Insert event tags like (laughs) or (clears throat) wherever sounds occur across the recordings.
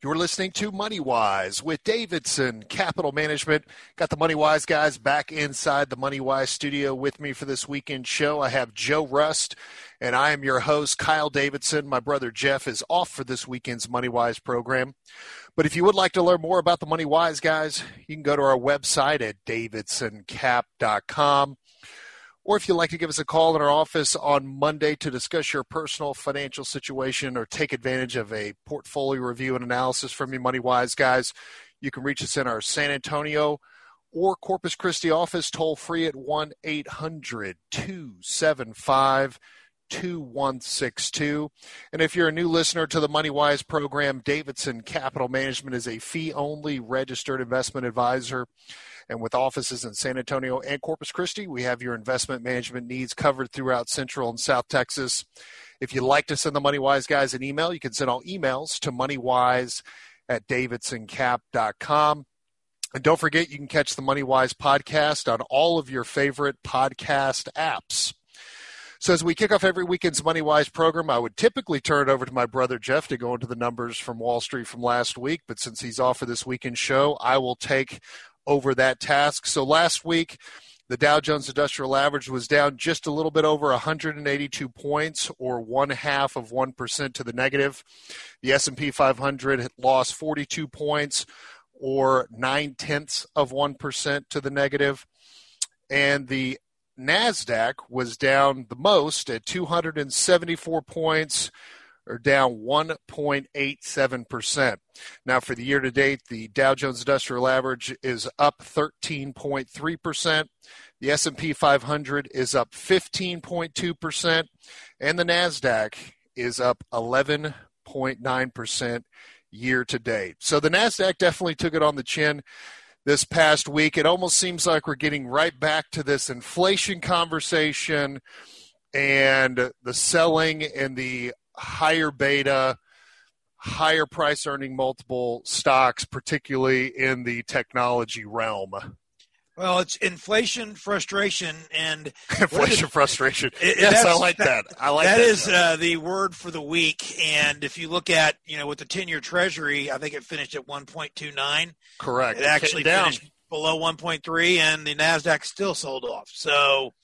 You're listening to Money Wise with Davidson Capital Management. Got the Money Wise guys back inside the Money Wise studio with me for this weekend show. I have Joe Rust, and I am your host, Kyle Davidson. My brother Jeff is off for this weekend's Money Wise program. But if you would like to learn more about the Money Wise guys, you can go to our website at davidsoncap.com. Or if you'd like to give us a call in our office on Monday to discuss your personal financial situation or take advantage of a portfolio review and analysis from your Money Wise guys, you can reach us in our San Antonio or Corpus Christi office toll free at 1 800 275 2162. And if you're a new listener to the Money Wise program, Davidson Capital Management is a fee only registered investment advisor. And with offices in San Antonio and Corpus Christi, we have your investment management needs covered throughout Central and South Texas. If you'd like to send the MoneyWise guys an email, you can send all emails to moneywise at davidsoncap.com. And don't forget, you can catch the MoneyWise podcast on all of your favorite podcast apps. So as we kick off every weekend's MoneyWise program, I would typically turn it over to my brother Jeff to go into the numbers from Wall Street from last week. But since he's off for this weekend show, I will take over that task. So last week, the Dow Jones Industrial Average was down just a little bit over 182 points, or one half of one percent to the negative. The S&P 500 lost 42 points, or nine tenths of one percent to the negative, and the Nasdaq was down the most at 274 points, are down 1.87%. Now, for the year to date, the Dow Jones Industrial Average is up 13.3%. The S&P 500 is up 15.2%, and the Nasdaq is up 11.9% year to date. So the Nasdaq definitely took it on the chin this past week. It almost seems like we're getting right back to this inflation conversation and the selling and the higher beta, higher price earning multiple stocks, particularly in the technology realm. Well, it's inflation, frustration, and (laughs) inflation, frustration. It, yes, I like that. I like that. That is uh, the word for the week. And if you look at, you know, with the ten-year Treasury, I think it finished at one point two nine. Correct. It actually down. finished below one point three, and the Nasdaq still sold off. So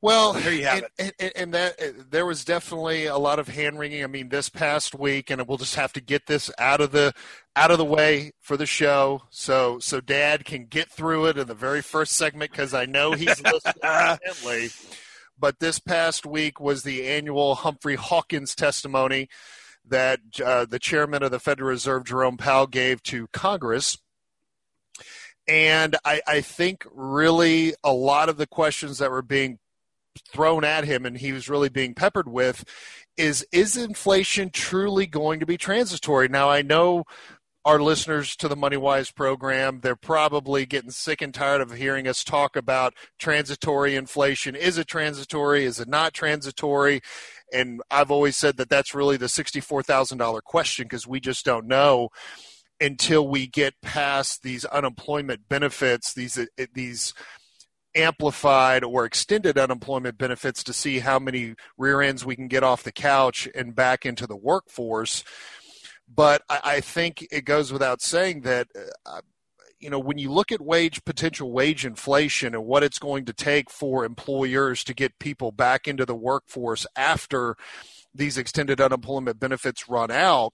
well, there you have and, it. And, and, that there was definitely a lot of hand wringing. I mean, this past week, and we'll just have to get this out of the out of the way for the show, so so Dad can get through it in the very first segment because I know he's (laughs) listening intently. But this past week was the annual Humphrey Hawkins testimony that uh, the chairman of the Federal Reserve, Jerome Powell, gave to Congress. And I, I think really a lot of the questions that were being thrown at him and he was really being peppered with is is inflation truly going to be transitory? Now I know our listeners to the Money Wise program, they're probably getting sick and tired of hearing us talk about transitory inflation. Is it transitory? Is it not transitory? And I've always said that that's really the $64,000 question because we just don't know until we get past these unemployment benefits, these these amplified or extended unemployment benefits to see how many rear ends we can get off the couch and back into the workforce. But I, I think it goes without saying that. Uh, you know, when you look at wage potential wage inflation and what it's going to take for employers to get people back into the workforce after these extended unemployment benefits run out,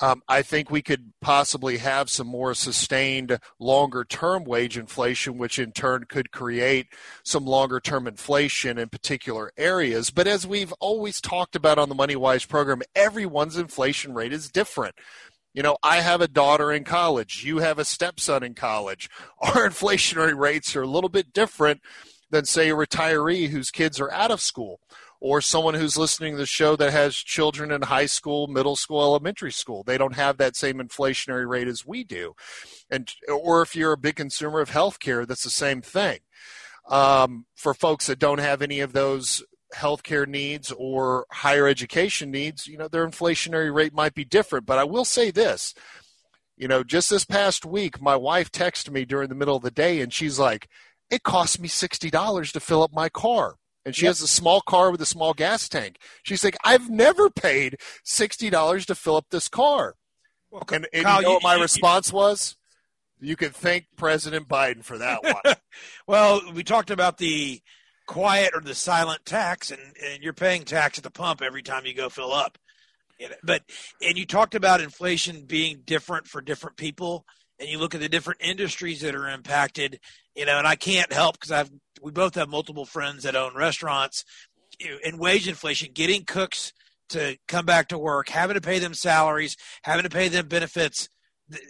um, I think we could possibly have some more sustained longer term wage inflation, which in turn could create some longer term inflation in particular areas. But as we've always talked about on the MoneyWise program, everyone's inflation rate is different. You know, I have a daughter in college. You have a stepson in college. (laughs) Our inflationary rates are a little bit different than, say, a retiree whose kids are out of school or someone who's listening to the show that has children in high school, middle school, elementary school. They don't have that same inflationary rate as we do. And or if you're a big consumer of healthcare, that's the same thing. Um, for folks that don't have any of those healthcare needs or higher education needs, you know, their inflationary rate might be different. But I will say this, you know, just this past week, my wife texted me during the middle of the day and she's like, it cost me $60 to fill up my car. And she yep. has a small car with a small gas tank. She's like, I've never paid $60 to fill up this car. Well, and, and Kyle, you know what my you, response was? You can thank President Biden for that one. (laughs) well, we talked about the quiet or the silent tax, and, and you're paying tax at the pump every time you go fill up. But and you talked about inflation being different for different people, and you look at the different industries that are impacted. You know, and I can't help because I've we both have multiple friends that own restaurants. You know, and wage inflation, getting cooks to come back to work, having to pay them salaries, having to pay them benefits.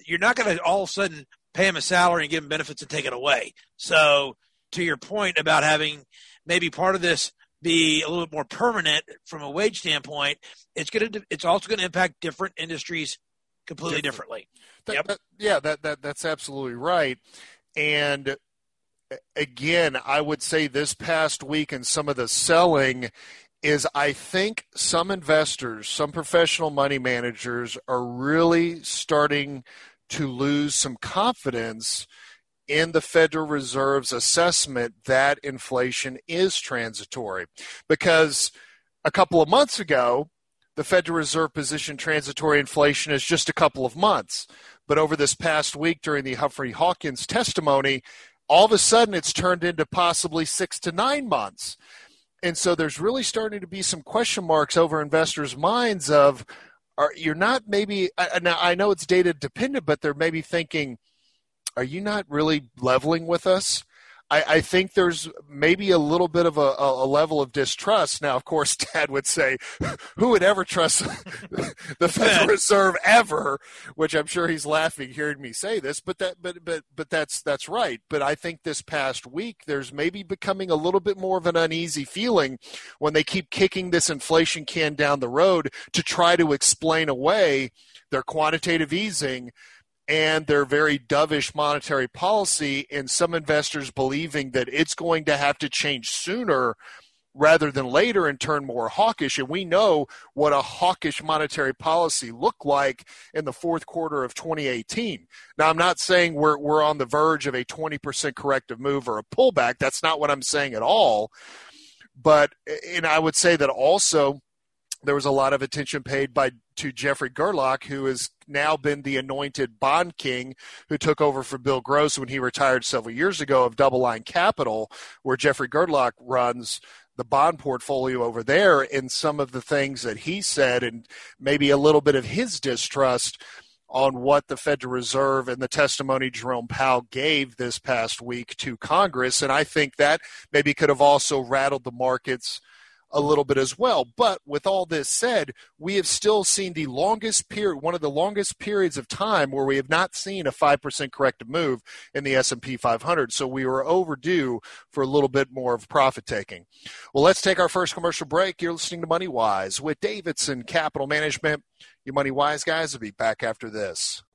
You're not going to all of a sudden pay them a salary and give them benefits and take it away. So, to your point about having maybe part of this be a little bit more permanent from a wage standpoint, it's going to it's also going to impact different industries completely Different. differently. That, yep. That, yeah, that, that that's absolutely right. And again, I would say this past week and some of the selling is I think some investors, some professional money managers are really starting to lose some confidence in the Federal Reserve's assessment that inflation is transitory. Because a couple of months ago, the Federal Reserve positioned transitory inflation as just a couple of months. But over this past week during the Humphrey Hawkins testimony, all of a sudden it's turned into possibly six to nine months. And so there's really starting to be some question marks over investors' minds of, are you're not maybe, now I know it's data dependent, but they're maybe thinking, are you not really leveling with us? I, I think there's maybe a little bit of a, a, level of distrust. Now, of course, (laughs) Dad would say, "Who would ever trust (laughs) the Federal (laughs) Reserve ever?" Which I'm sure he's laughing hearing me say this, but that, but but but that's that's right. But I think this past week, there's maybe becoming a little bit more of an uneasy feeling when they keep kicking this inflation can down the road to try to explain away their quantitative easing and their very dovish monetary policy, and some investors believing that it's going to have to change sooner rather than later and turn more hawkish. And we know what a hawkish monetary policy looked like in the fourth quarter of 2018. Now, I'm not saying we're, we're on the verge of a 20% corrective move or a pullback. That's not what I'm saying at all. But, and I would say that also there was a lot of attention paid by to Jeffrey Gundlach, who has now been the anointed bond king, who took over for Bill Gross when he retired several years ago of DoubleLine Capital, where Jeffrey Gundlach runs the bond portfolio over there. And some of the things that he said, and maybe a little bit of his distrust on what the Federal Reserve and the testimony Jerome Powell gave this past week to Congress. And I think that maybe could have also rattled the markets a little bit as well. But with all this said, we have still seen the longest period, one of the longest periods of time where we have not seen a 5% corrective move in the S&P 500. So we were overdue for a little bit more of profit taking. Well, let's take our first commercial break. You're listening to Money Wise with Davidson Capital Management. Your Money Wise guys will be back after this.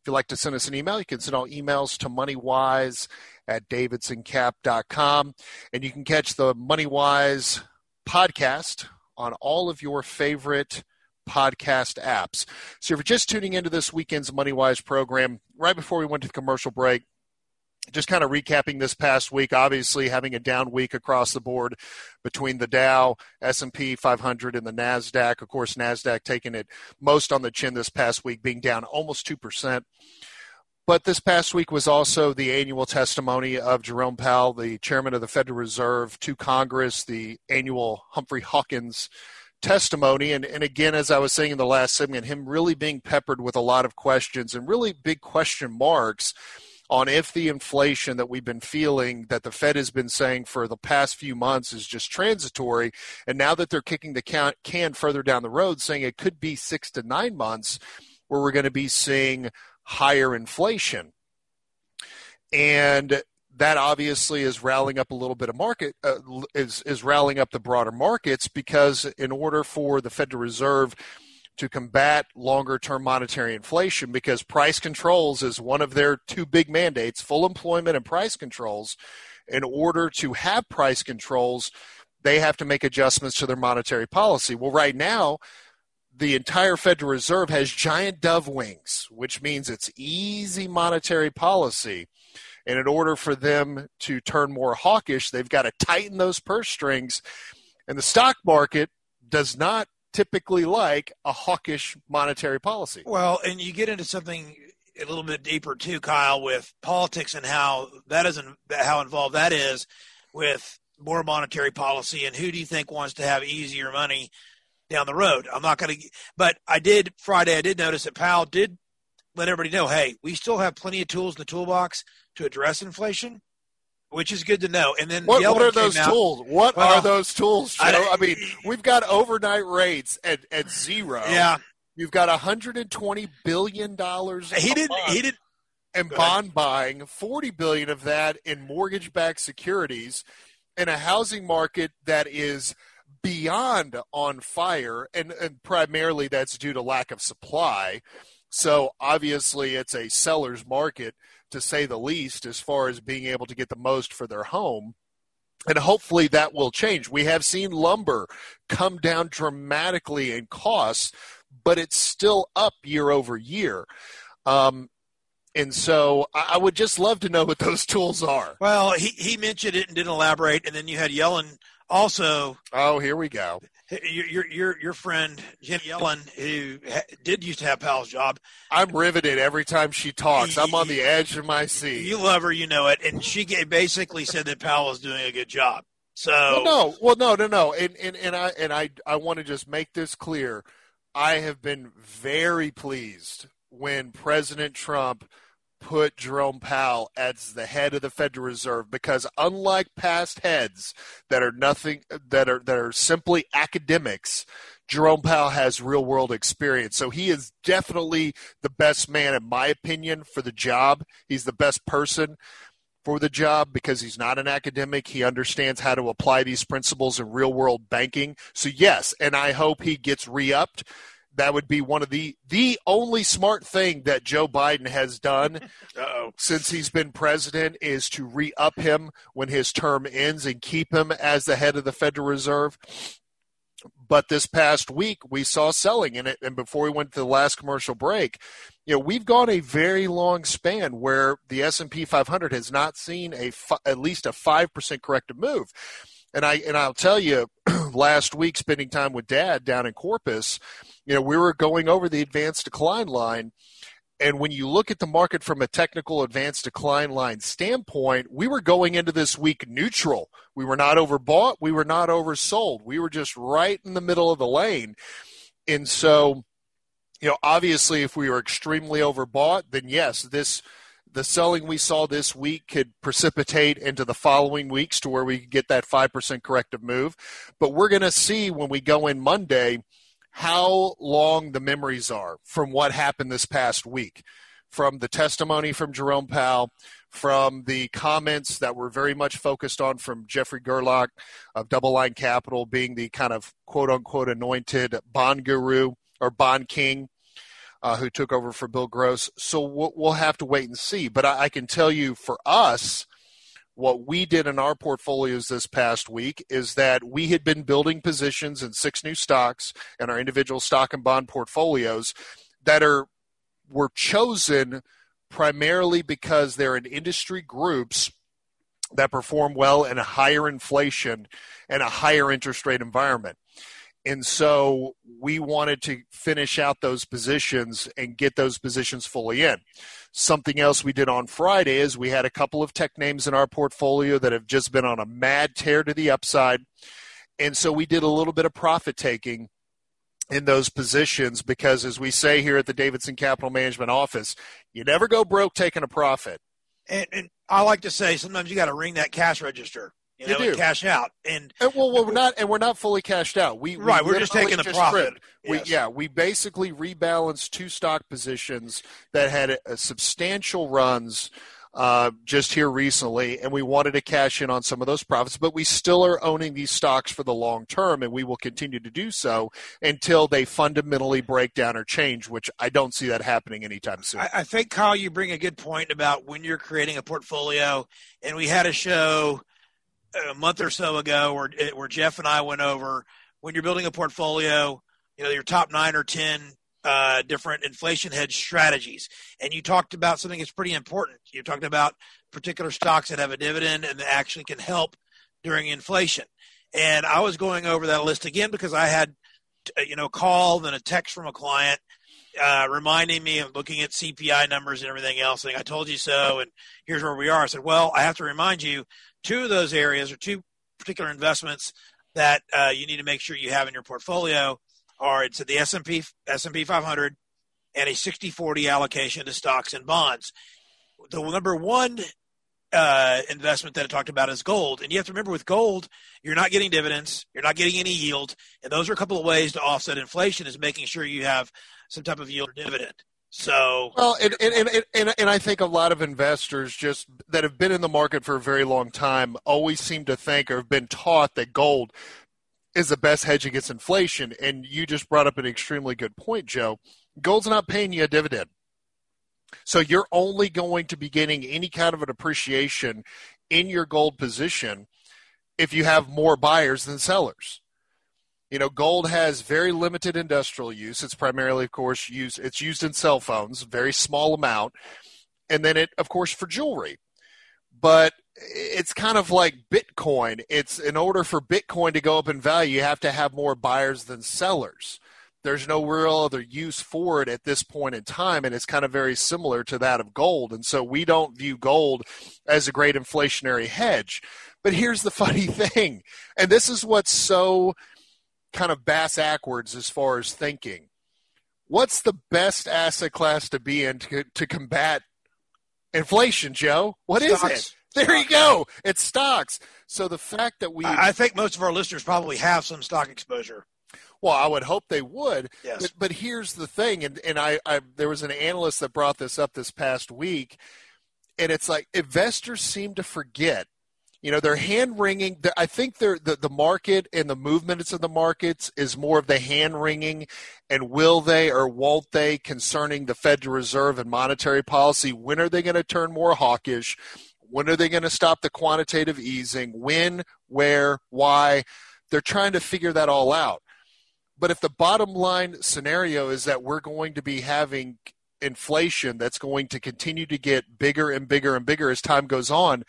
If you'd like to send us an email, you can send all emails to moneywise at davidsoncap.com. And you can catch the Moneywise podcast on all of your favorite podcast apps. So if you're just tuning into this weekend's Moneywise program, right before we went to the commercial break, just kind of recapping this past week obviously having a down week across the board between the dow s&p 500 and the nasdaq of course nasdaq taking it most on the chin this past week being down almost 2% but this past week was also the annual testimony of jerome powell the chairman of the federal reserve to congress the annual humphrey hawkins testimony. And, and again, as I was saying in the last segment, him really being peppered with a lot of questions and really big question marks on if the inflation that we've been feeling that the Fed has been saying for the past few months is just transitory. And now that they're kicking the can, further down the road, saying it could be six to nine months where we're going to be seeing higher inflation. And that obviously is rallying up a little bit of market uh, is is rallying up the broader markets because in order for the Federal Reserve to combat longer term monetary inflation because price controls is one of their two big mandates full employment and price controls in order to have price controls they have to make adjustments to their monetary policy well right now the entire Federal Reserve has giant dove wings, which means it's easy monetary policy. And in order for them to turn more hawkish, they've got to tighten those purse strings. And the stock market does not typically like a hawkish monetary policy. Well, and you get into something a little bit deeper too, Kyle, with politics and how that is how involved that is with more monetary policy and who do you think wants to have easier money down the road? I'm not going to, but I did Friday. I did notice that Powell did let everybody know, hey, we still have plenty of tools in the toolbox to address inflation, which is good to know. And then what, what are those out, tools? What well, are those tools? I, I, mean, we've got overnight rates at, at zero. Yeah. You've got 120 billion dollars. He didn't. He didn't. And bond buying, 40 billion of that in mortgage-backed securities, in a housing market that is beyond on fire, and, and primarily that's due to lack of supply. So obviously, it's a seller's market to say the least, as far as being able to get the most for their home. And hopefully that will change. We have seen lumber come down dramatically in costs, but it's still up year over year. Um, and so I would just love to know what those (laughs) tools are. Well, he, he mentioned it and didn't elaborate. And then you had Yellen also. Oh, here we go your your your friend Jenny Yellen, who did used to have Powell's job. I'm riveted every time she talks. I'm on the edge of my seat. You love her, you know it, and she basically said that Powell is doing a good job. So well, no, well, no, no, no, and and and I and I I want to just make this clear. I have been very pleased when President Trump put Jerome Powell as the head of the Federal Reserve because unlike past heads that are nothing that are that are simply academics, Jerome Powell has real world experience. So he is definitely the best man in my opinion for the job. He's the best person for the job because he's not an academic. He understands how to apply these principles in real world banking. So yes, and I hope he gets re-upped that would be one of the the only smart thing that Joe Biden has done (laughs) since he's been president is to re-up him when his term ends and keep him as the head of the Federal Reserve. But this past week we saw selling in it, and before we went to the last commercial break, you know we've gone a very long span where the S and P 500 has not seen a at least a five percent corrective move. And I and I'll tell you, (clears throat) last week spending time with Dad down in Corpus, you know, we were going over the advanced decline line. And when you look at the market from a technical advanced decline line standpoint, we were going into this week neutral. We were not overbought. We were not oversold. We were just right in the middle of the lane. And so, you know, obviously, if we were extremely overbought, then yes, this the selling we saw this week could precipitate into the following weeks to where we get that 5% corrective move. But we're going to see when we go in Monday how long the memories are from what happened this past week, from the testimony from Jerome Powell, from the comments that were very much focused on from Jeffrey Gundlach of DoubleLine Capital being the kind of quote unquote anointed bond guru or bond king. Uh, who took over for Bill Gross? So we'll, we'll have to wait and see. But I, I can tell you, for us, what we did in our portfolios this past week is that we had been building positions in six new stocks in our individual stock and bond portfolios that are were chosen primarily because they're in industry groups that perform well in a higher inflation and a higher interest rate environment. And so we wanted to finish out those positions and get those positions fully in. Something else we did on Friday is we had a couple of tech names in our portfolio that have just been on a mad tear to the upside. And so we did a little bit of profit taking in those positions because, as we say here at the Davidson Capital Management office, you never go broke taking a profit. And, and I like to say sometimes you got to ring that cash register. You, know, you do. cash out, and, and well, well, we're (laughs) not, and we're not fully cashed out. We right, we are just taking the just profit. Yes. We, yeah, we basically rebalanced two stock positions that had a, a substantial runs uh, just here recently, and we wanted to cash in on some of those profits. But we still are owning these stocks for the long term, and we will continue to do so until they fundamentally break down or change, which I don't see that happening anytime soon. I, I think, Kyle, you bring a good point about when you're creating a portfolio, and we had a show a month or so ago where where Jeff and I went over when you're building a portfolio, you know, your top nine or ten uh, different inflation hedge strategies. And you talked about something that's pretty important. You talked about particular stocks that have a dividend and that actually can help during inflation. And I was going over that list again because I had, you know, a call and a text from a client uh, reminding me of looking at CPI numbers and everything else, saying, I told you so, and here's where we are. I said, well, I have to remind you, two of those areas or two particular investments that uh, you need to make sure you have in your portfolio are it's the S&P S&P 500 and a 60-40 allocation to stocks and bonds. The number one uh, investment that I talked about is gold, and you have to remember with gold, you're not getting dividends, you're not getting any yield, and those are a couple of ways to offset inflation is making sure you have some type of yield or dividend. So well, and and, and and and I think a lot of investors just that have been in the market for a very long time always seem to think or have been taught that gold is the best hedge against inflation. And you just brought up an extremely good point, Joe. Gold's not paying you a dividend. So you're only going to be getting any kind of an appreciation in your gold position if you have more buyers than sellers. You know, gold has very limited industrial use. It's primarily, of course, used it's used in cell phones, very small amount. And then it, of course, for jewelry. But it's kind of like Bitcoin. It's in order for Bitcoin to go up in value, you have to have more buyers than sellers. There's no real other use for it at this point in time, and it's kind of very similar to that of gold. And so we don't view gold as a great inflationary hedge. But here's the (laughs) funny thing, and this is what's so kind of bass backwards as far as thinking. What's the best asset class to be in to, to combat inflation, Joe? What Stocks. is it? There you go. It's stocks. So the fact that we I think most of our listeners probably have some stock exposure. Well, I would hope they would. Yes. But, but here's the thing, and, and I, I there was an analyst that brought this up this past week, and it's like investors seem to forget you know they're hand wringing i think they're the, the market and the movements of the markets is more of the hand wringing and will they or won't they concerning the federal reserve and monetary policy when are they going to turn more hawkish when are they going to stop the quantitative easing? When, where, why? They're trying to figure that all out. But if the bottom line scenario is that we're going to be having inflation that's going to continue to get bigger and bigger and bigger as time goes on,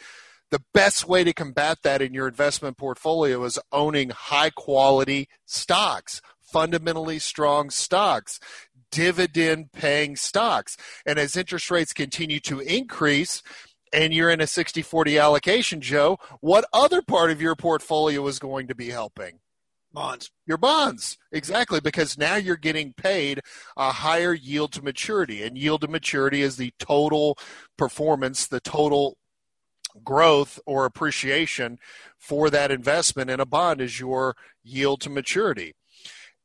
the best way to combat that in your investment portfolio is owning high quality stocks, fundamentally strong stocks, dividend paying stocks. And as interest rates continue to increase, and you're in a 60 40 allocation, Joe, what other part of your portfolio is going to be helping? Bonds. Your bonds. Exactly, because now you're getting paid a higher yield to maturity. And yield to maturity is the total performance, the total growth or appreciation for that investment in a bond is your yield to maturity.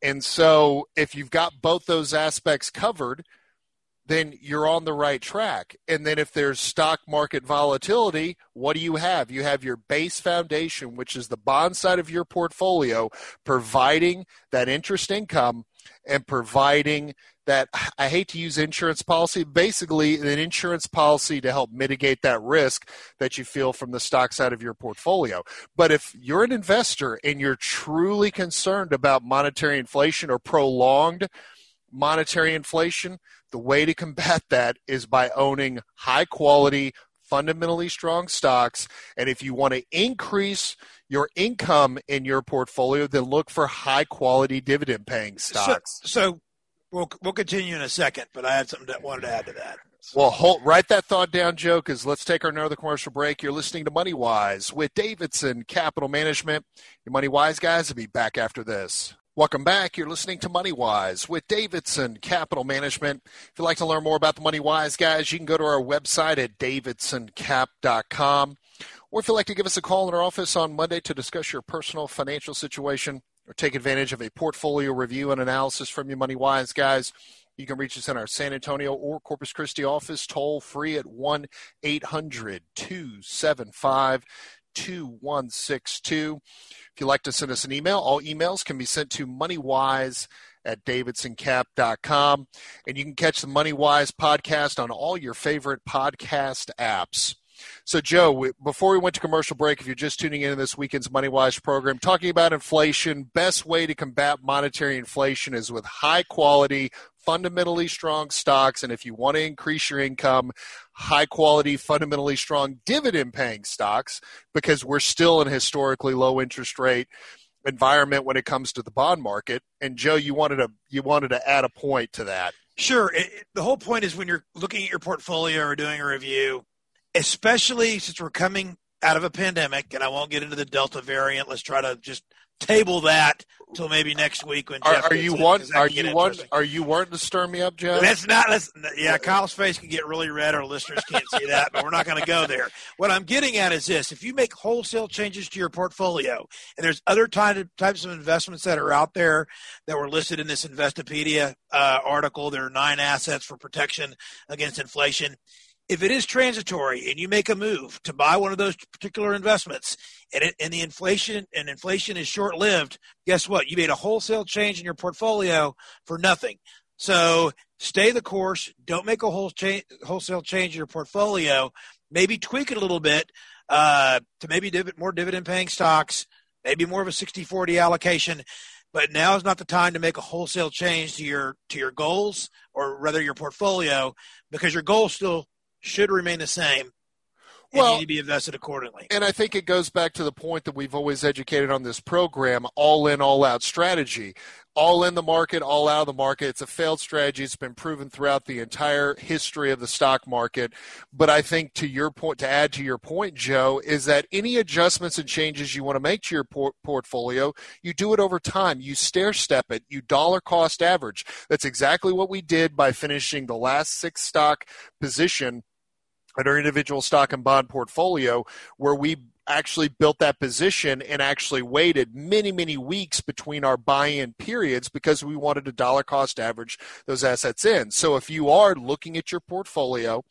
And so if you've got both those aspects covered, then you're on the right track. And then if there's stock market volatility, what do you have? You have your base foundation, which is the bond side of your portfolio, providing that interest income and providing that (sighs) I hate to use insurance policy, basically an insurance policy to help mitigate that risk that you feel from the stock side of your portfolio. But if you're an investor and you're truly concerned about monetary inflation or prolonged monetary inflation, the way to combat (laughs) that is by owning high quality, fundamentally strong stocks. And if you want to increase your income in your portfolio, then look for high quality dividend paying stocks. So, so we'll we'll continue in a second, but I had something that wanted to add to that. Well, hold, write that thought down, Joe, because let's take our another commercial break. You're listening to Money Wise with Davidson Capital Management. Your Money Wise guys will be back after this. Welcome back. You're listening to Money Wise with Davidson Capital Management. If you'd like to learn more about the Money Wise guys, you can go to our website at davidsoncap.com. Or if you'd like to give us a call in our office on Monday to discuss your personal financial situation or take advantage of a portfolio review and analysis from your Money Wise guys, you can reach us in our San Antonio or Corpus Christi office toll free at 1 800 275 2162. If you'd like to send us an email, all emails can be sent to moneywise at davidsoncap.com. And you can catch the MoneyWise podcast on all your favorite podcast apps. So, Joe, before we went to commercial break, if you're just tuning in to this weekend's MoneyWise program, talking about inflation, best way to combat monetary inflation is with high quality, fundamentally strong stocks. And if you want to increase your income, high quality, fundamentally strong dividend paying stocks, because we're still in historically low interest rate environment when it comes to the bond market. And Joe, you wanted to you wanted to add a point to that. Sure. It, the whole point is when you're looking at your portfolio or doing a review, especially since we're coming out of a pandemic, and I won't get into the Delta variant. Let's try to just table that until maybe next week when are, Jeff. Are you one? Are you one? Are you wanting to stir me up, Jeff? That's not. That's, yeah, Kyle's face can get really red. Our listeners can't see that, but we're not going to go there. What I'm getting at is this: if you make wholesale changes to your portfolio, and there's other types of investments that are out there that were listed in this Investopedia uh, article, there are nine assets for protection against inflation if it is transitory and you make a move to buy one of those particular investments and, it, and the inflation and inflation is short lived, guess what? You made a wholesale change in your portfolio for nothing. So stay the course. Don't make a whole wholesale change in your portfolio. Maybe tweak it a little bit uh, to maybe div- more dividend paying stocks, maybe more of a 60 40 allocation. But now is not the time to make a wholesale change to your to your goals or rather your portfolio because your goals still should remain the same. well, need to be invested accordingly. And I think it goes back to the point that we've always educated on this program: all in, all out strategy. All in the market, all out of the market. It's a failed strategy. It's been proven throughout the entire history of the stock market. But I think to your point, to add to your point, Joe, is that any adjustments and changes you want to make to your por- portfolio, you do it over time. You stair step it. You dollar cost average. That's exactly what we did by finishing the last six stock position at our individual stock and bond portfolio where we actually built that position and actually waited many, many weeks between our buy in periods because we wanted to dollar cost average those assets in. So if you are looking at your portfolio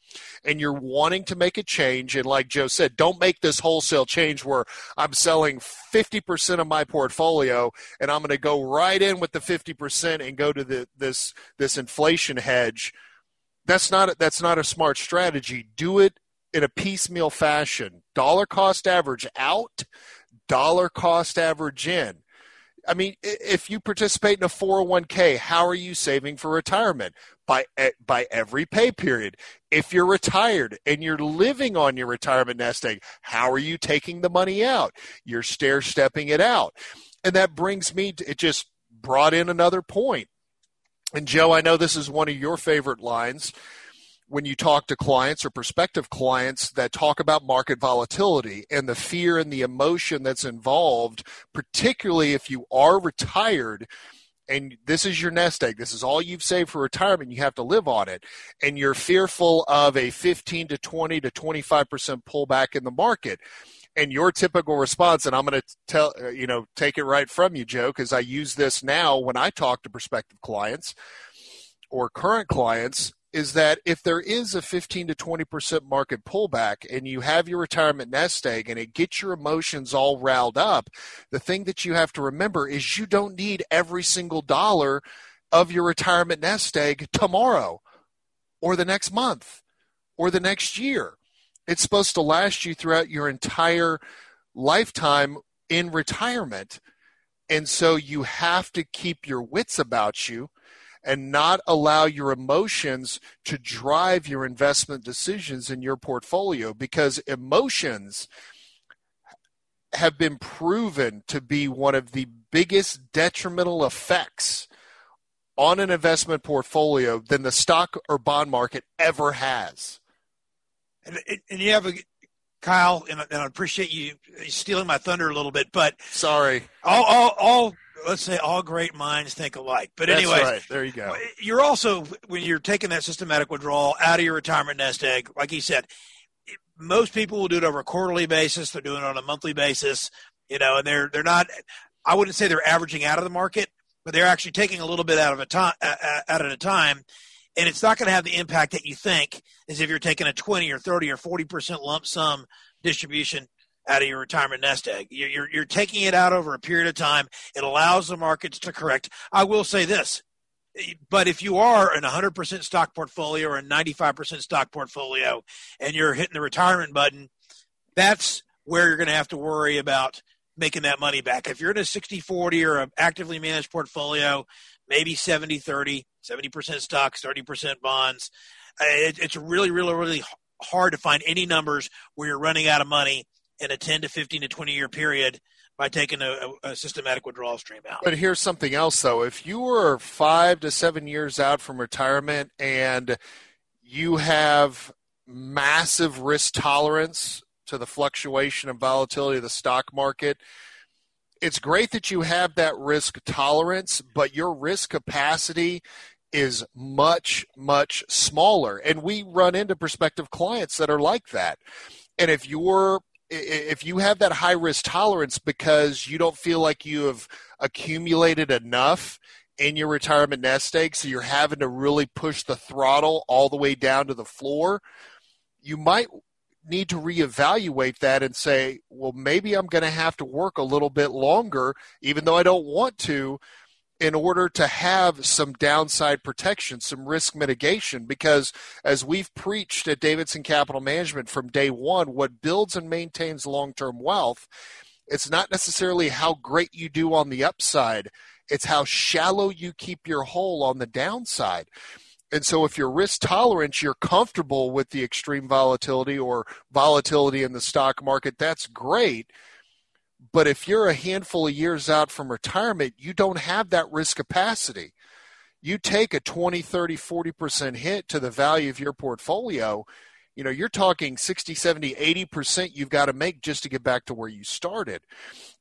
and you're wanting to make a change, and like Joe said, don't make this wholesale change where I'm selling 50% of my portfolio and I'm going to go right in with the 50% and go to the, this, this inflation hedge that's not that's not a smart strategy. Do it in a piecemeal fashion. Dollar cost average out, dollar cost average in. I mean, if you participate in a 401k, how are you saving for retirement? By eh, by every pay period. If you're retired and you're living on your retirement nest egg, how are you taking the money out? You're stair stepping it out. And that brings me to, it just brought in another point. And Joe, I know this is one of your favorite lines when you talk to clients or prospective clients that talk about market volatility and the fear and the emotion that's involved, particularly if you are retired and this is your nest egg. This is all you've saved for retirement. You have to live on it. And you're fearful of a 15 to 20 to 25% pullback in the market and your typical response and i'm going to tell you know take it right from you joe because i use this now when i talk to prospective clients or current clients is that if there is a 15 to 20% market pullback and you have your retirement nest egg and it gets your emotions all riled up, the thing that you have to remember is you don't need every single dollar of your retirement nest egg tomorrow or the next month or the next year. It's supposed to last you throughout your entire lifetime in retirement. And so you have to keep your wits about you and not allow your emotions to drive your investment decisions in your portfolio because emotions have been proven to be one of the biggest detrimental effects on an investment portfolio than the stock or bond market ever has. And, and you have a Kyle, and, I appreciate you stealing my thunder a little bit, but sorry, all, all, all let's say all great minds think alike. But anyway, right. there you go. You're also when you're taking that systematic withdrawal out of your retirement nest egg, like he said, most people will do it over a quarterly basis. They're doing it on a monthly basis, you know, and they're they're not. I wouldn't say they're averaging out of the market, but they're actually taking a little bit out of a time out at a time and it's not going to have the impact that you think is if you're taking a 20 or 30 or 40 percent lump sum distribution out of your retirement nest egg. You're, you're, you're taking it out over a period of time. It allows the markets to correct. I will say this, but if you are in a 100% stock portfolio or a 95% stock portfolio and you're hitting the retirement button, that's where you're going to have to worry about making that money back. If you're in a 60 40 or an actively managed portfolio, maybe 70 30, 70% stocks, 30% bonds. It, it's really, really, really hard to find any numbers where you're running out of money in a 10 to 15 to 20 year period by taking a, a, systematic withdrawal stream out. But here's something else, though. If you were five to seven years out from retirement and you have massive risk tolerance to the fluctuation and volatility of the stock market, it's great that you have that risk tolerance, but your risk capacity is much, much smaller. And we run into prospective clients that are like that. And if you're if you have that high risk tolerance because you don't feel like you have accumulated enough in your retirement nest egg, so you're having to really push the throttle all the way down to the floor, you might need to reevaluate that and say, well, maybe I'm going to have to work a little bit longer, even though I don't want to, in order to have some downside protection, some risk mitigation. Because as we've preached at Davidson Capital Management from day one, what builds and maintains long term wealth, it's not necessarily how great you do on the upside, it's how shallow you keep your hole on the downside. And so, if you're risk tolerant, you're comfortable with the extreme volatility or volatility in the stock market, that's great. But if you're a handful of years out from retirement, you don't have that risk capacity. You take a 20, 30, 40% hit to the value of your portfolio, you know, you're talking 60, 70, 80% you've got to make just to get back to where you started.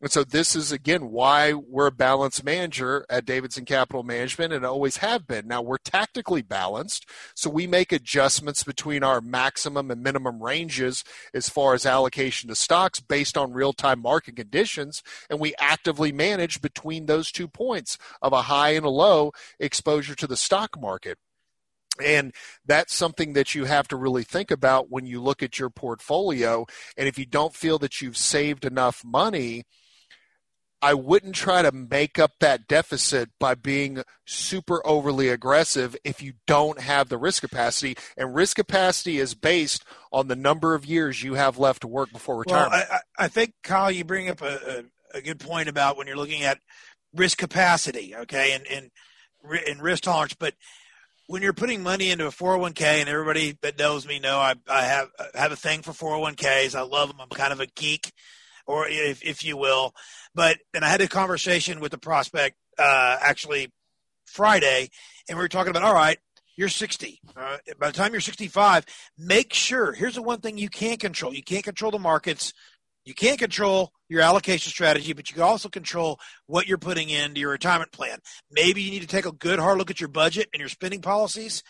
And so this is again why we're a balanced manager at Davidson Capital Management and always have been. Now we're tactically balanced, so we make adjustments between our maximum and minimum ranges as far as allocation to stocks based on real-time market conditions, and we actively manage between those two points of a high and a low exposure to the stock market. And that's something that you have to really think about when you look at your portfolio. And if you don't feel that you've saved enough money, I wouldn't try to make up that deficit by being super overly aggressive if you don't have the risk capacity. And risk capacity is based on the number of years you have left to work before retirement. Well, I, I think, Kyle, you bring up a, a, a, good point about when you're looking at risk capacity, okay, and, and, and risk tolerance. But when you're putting money into a 401k, and everybody that knows me know I, I have have a thing for 401ks. I love them. I'm kind of a geek, or if if you will. But and I had a conversation with the prospect uh, actually Friday, and we were talking about all right. You're 60. Uh, by the time you're 65, make sure. Here's the one thing you can't control. You can't control the markets. You can't control your allocation strategy, but you can also control what you're putting into your retirement plan. Maybe you need to take a good hard look at your budget and your spending policies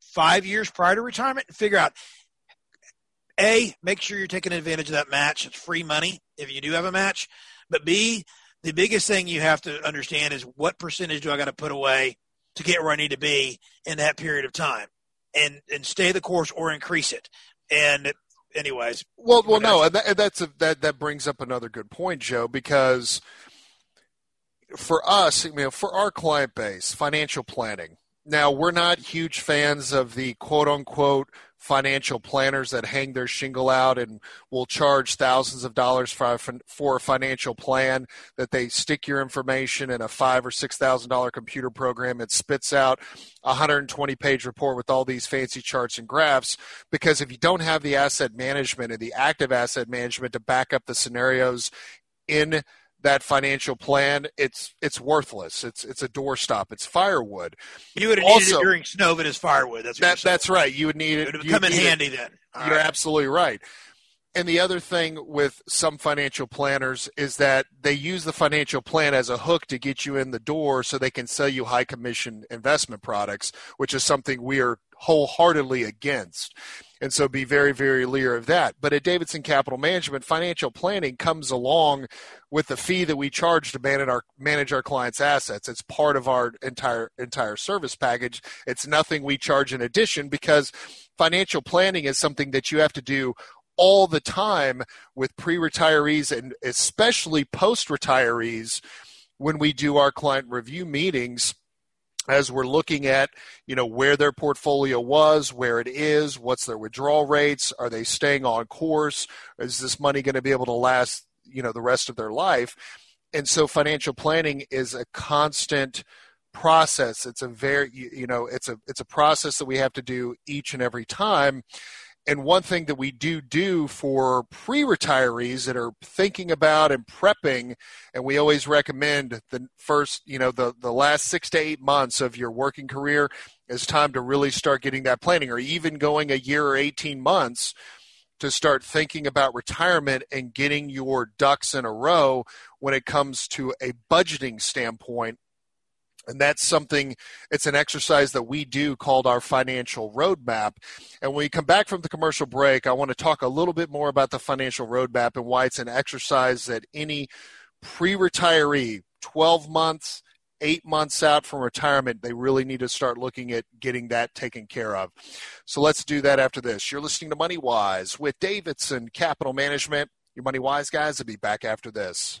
five years prior to retirement and figure out A, make sure you're taking advantage of that match. It's free money if you do have a match. But B, the biggest thing you have to understand is what percentage do I got to put away to get where I need to be in that period of time and, and stay the course or increase it. And anyways. Well, well, no, and, that, and that's a, that that brings up another good point, Joe, because for us, you know, for our client base, financial planning. Now, we're not huge fans of the quote unquote financial planners that hang their shingle out and will charge thousands of dollars for, for a financial plan that they stick your information in a five or six thousand dollar computer program it spits out a 120 page report with all these fancy charts and graphs. Because if you don't have the asset management and the active asset management to back up the scenarios in that financial plan, it's it's worthless. It's it's a doorstop. It's firewood. You would have needed it during snow, but it's firewood. That's that, that's right. You would need it. It would come in handy it. then. All You're right. absolutely right. And the other thing with some financial planners is that they use the financial plan as a hook to get you in the door so they can sell you high commission investment products, which is something we are wholeheartedly against. And so be very, very leery of that. But at Davidson Capital Management, financial planning comes along with the fee that we charge to manage our manage our clients' assets. It's part of our entire entire service package. It's nothing we charge in addition because financial planning is something that you have to do all the time with pre-retirees and especially post-retirees when we do our client review meetings as we're looking at you know where their portfolio was where it is what's their withdrawal rates are they staying on course is this money going to be able to last you know the rest of their life? And so financial planning is a constant process. It's a very you know it's a it's a process that we have to do each and every time and one thing that we do do for pre retirees that are thinking about and prepping, and we always recommend the first, you know, the, the last six to eight months of your working career is time to really start getting that planning, or even going a year or 18 months to start thinking about retirement and getting your ducks in a row when it comes to a budgeting standpoint and that's something, it's an exercise that we do called our financial roadmap. And when we come back from the commercial break, I want to talk a little bit more about the financial roadmap and why it's an exercise that any pre retiree, 12 months, eight months out from retirement, they really need to start looking at getting that taken care of. So let's do that after this. You're listening to Money Wise with Davidson Capital Management. Your Money Wise guys will be back after this.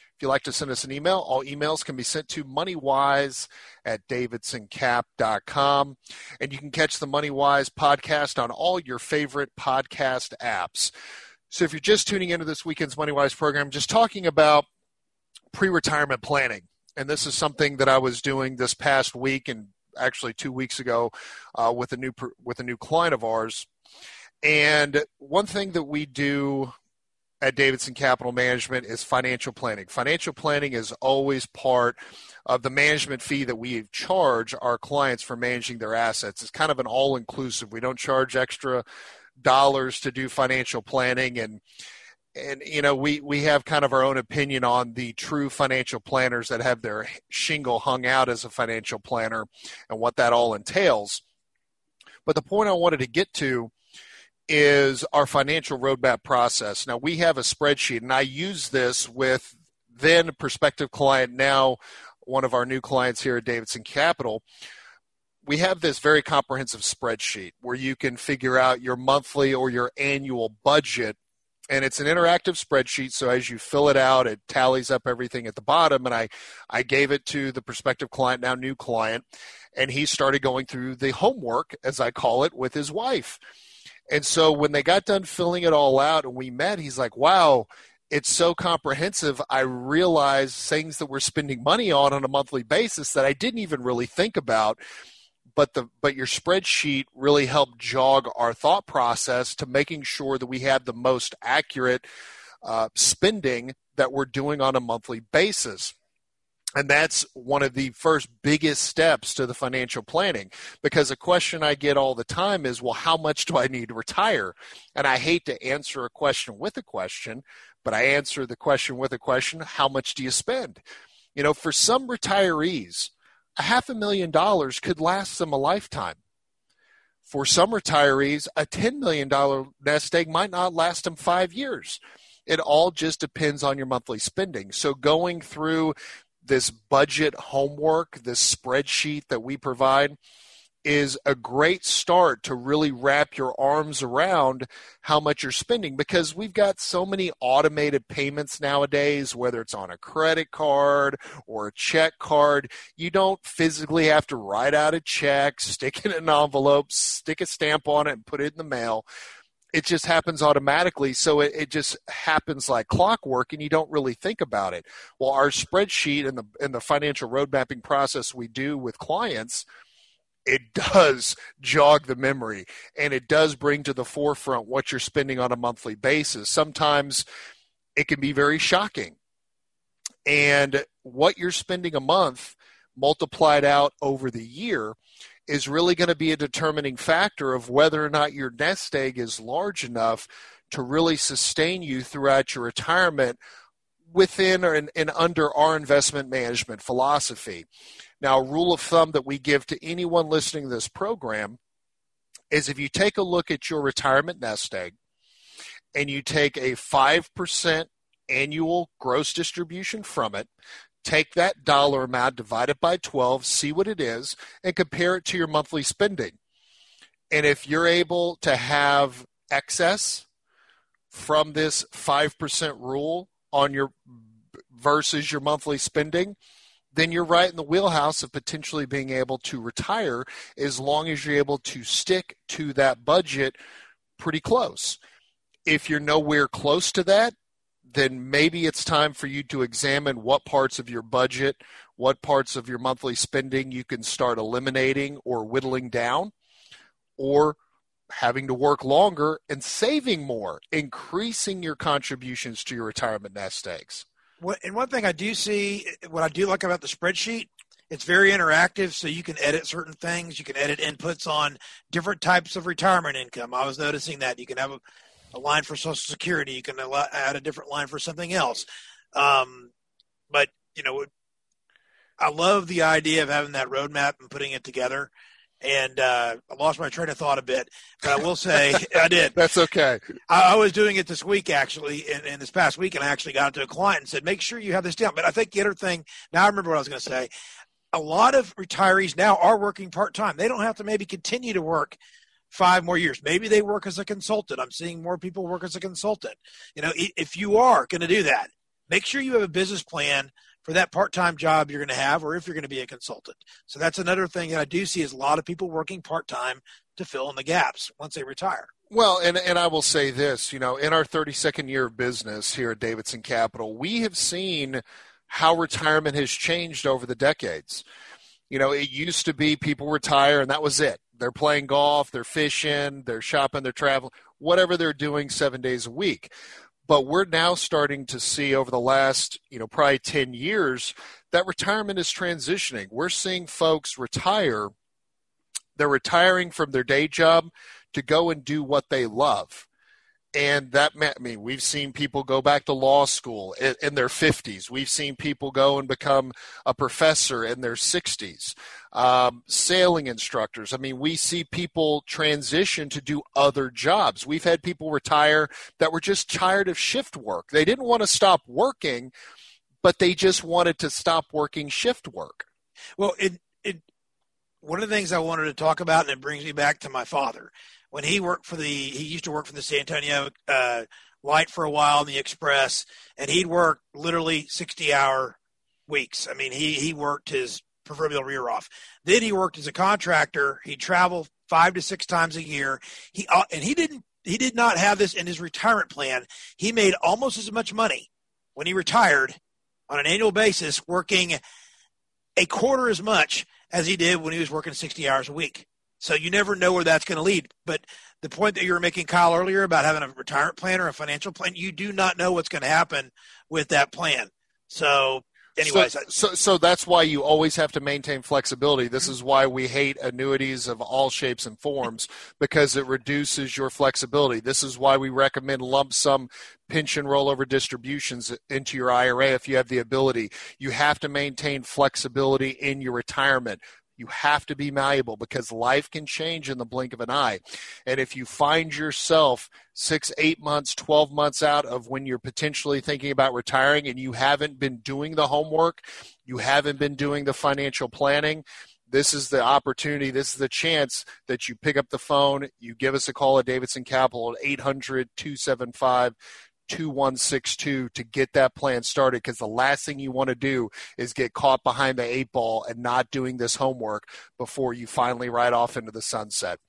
you'd like to send us an email, all emails can be sent to moneywise at davidsoncap.com. And you can catch the Moneywise podcast on all your favorite podcast apps. So if you're just tuning into this weekend's Moneywise program, just talking about pre retirement planning. And this is something that I was doing this past week and actually two weeks ago uh, with a new with a new client of ours. And one thing that we do at Davidson Capital Management is financial planning. Financial planning is always part of the management fee that we charge our clients for managing their assets. It's kind of an all inclusive. We don't charge extra dollars to do financial planning and and you know we we have kind of our own opinion on the true financial planners that have their shingle hung out as a financial planner and what that all entails. But the point I wanted to get to is our financial roadmap process. Now we have a spreadsheet, and I use this with then prospective client, now one of our new clients here at Davidson Capital. We have this very comprehensive spreadsheet where you can figure out your monthly or your annual budget. And it's an interactive spreadsheet, so as you fill it out, it tallies up everything at the bottom. And I, I gave it to the prospective client, now new client, and he started going through the homework, as I call it, with his wife and so when they got done filling it all out and we met, he's like, wow, it's so comprehensive. I realized things that we're spending money on on a monthly basis that I didn't even really think about. But the but your spreadsheet really helped jog our thought process to making sure that we had the most accurate uh, spending that we're doing on a monthly basis. And that's one of the first biggest steps to the financial planning because a question I get all the time is, well, how much do I need to retire? And I hate to answer a question with a question, but I answer the question with a question how much do you spend? You know, for some retirees, a half a million dollars could last them a lifetime. For some retirees, a $10 million nest egg might not last them five years. It all just depends on your monthly spending. So going through this budget homework, this spreadsheet that we provide, is a great start to really wrap your arms around how much you're spending because we've got so many automated payments nowadays, whether it's on a credit card or a check card. You don't physically have to write out a check, (laughs) stick it in an envelope, stick a stamp on it, and put it in the mail. It just happens automatically. So it, it just happens like clockwork and you don't really think about it. Well, our spreadsheet and the, and the financial road mapping process we do with clients – it does jog the memory and it does bring to the forefront what you're spending on a monthly basis. Sometimes it can be very shocking. And what you're spending a month multiplied out over the year is really going to be a determining factor of whether or not your nest egg is large enough to really sustain you throughout your retirement within or in, in under our investment management philosophy. Now, a rule of thumb that we give to anyone listening to this program is if you take a look at your retirement nest egg and you take a 5% annual gross distribution from it, take that dollar amount, divide it by 12, see what it is, and compare it to your monthly spending. And if you're able to have excess from this 5% rule on your versus your monthly spending, then you're right in the wheelhouse of potentially being able to retire as long as you're able to stick to that budget pretty close. If you're nowhere close to that, then maybe it's time for you to examine what parts of your budget, what parts of your monthly spending you can start eliminating or whittling down, or having to work longer and saving more, increasing your contributions to your retirement nest eggs and one thing I do see, what I do like about the spreadsheet, it's very interactive, so you can edit certain things. You can edit inputs on different types of retirement income. I was noticing that you can have a, a line for Social Security. You can add a different line for something else. Um, but you know, I love the idea of having that roadmap and putting it together and uh, I lost my train of thought a bit. But I will say (laughs) I did. That's okay. I, I, was doing it this week actually, and, and this past week, and I actually got to a client and said, "Make sure you have this down." But I think the other thing now I remember what I was going to say. A lot of retirees now are working part time. They don't have to maybe continue to work five more years. Maybe they work as a consultant. I'm seeing more people work as a consultant. You know, if you are going to do that, make sure you have a business plan for that part-time job you're going to have or if you're going to be a consultant. So that's another thing that I do see is a lot of people working part-time to fill in the gaps once they retire. Well, and, and I will say this, you know, in our 32nd year of business here at Davidson Capital, we have seen how retirement has changed over the decades. You know, it used to be people retire and that was it. They're playing golf, they're fishing, they're shopping, they're traveling, whatever they're doing seven days a week. But we're now starting to see over the last, you know, probably 10 years that retirement is transitioning. We're seeing folks retire. They're retiring from their day job to go and do what they love and that meant I mean we've seen people go back to law school in, in, their 50s. We've seen people go and become a professor in their 60s. Um, sailing instructors. I mean, we see people transition to do other jobs. We've had people retire that were just tired of shift work. They didn't want to stop working, but they just wanted to stop working shift work. Well, it, it one of the things I wanted to talk about, and it brings me back to my father when he worked for the he used to work for the San Antonio uh, Light for a while in the Express, and he'd work literally sixty hour weeks. I mean, he he worked his proverbial rear off. Then he worked as a contractor. He traveled five to six times a year. He uh, and he didn't he did not have this in his retirement plan. He made almost as much money when he retired on an annual basis, working a quarter as much as he did when he was working 60 hours a week. So you never know where that's going to lead. But the point that you were making, Kyle, earlier about having a retirement plan or a financial plan, you do not know what's going to happen with that plan. So anyways so, so, so that's why you always have to maintain flexibility this is why we hate annuities of all shapes and forms (laughs) because it reduces your flexibility this is why we recommend lump sum pension rollover distributions into your IRA if you have the ability you have to maintain flexibility in your retirement you have to be malleable because life can change in the blink of an eye. And if you find yourself six, eight months, 12 months out of when you're potentially thinking about retiring and you haven't been doing the homework, you haven't been doing the financial planning, this is the opportunity, this is the chance that you pick up the phone, you give us a call at Davidson Capital at 800 275 2162 to get that plan started because the last thing you want to do is get caught behind the eight ball and not doing this homework before you finally ride off into the sunset.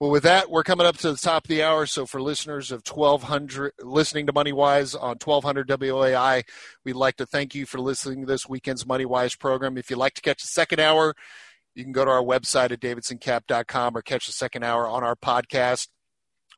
Well, with that, we're coming up to the top of the hour. So for listeners of 1200, listening to Money Wise on 1200 WOAI, we'd like to thank you for listening to this weekend's Money Wise program. If you'd like to catch the second hour, you can go to our website at davidsoncap.com or catch the second hour on our podcast.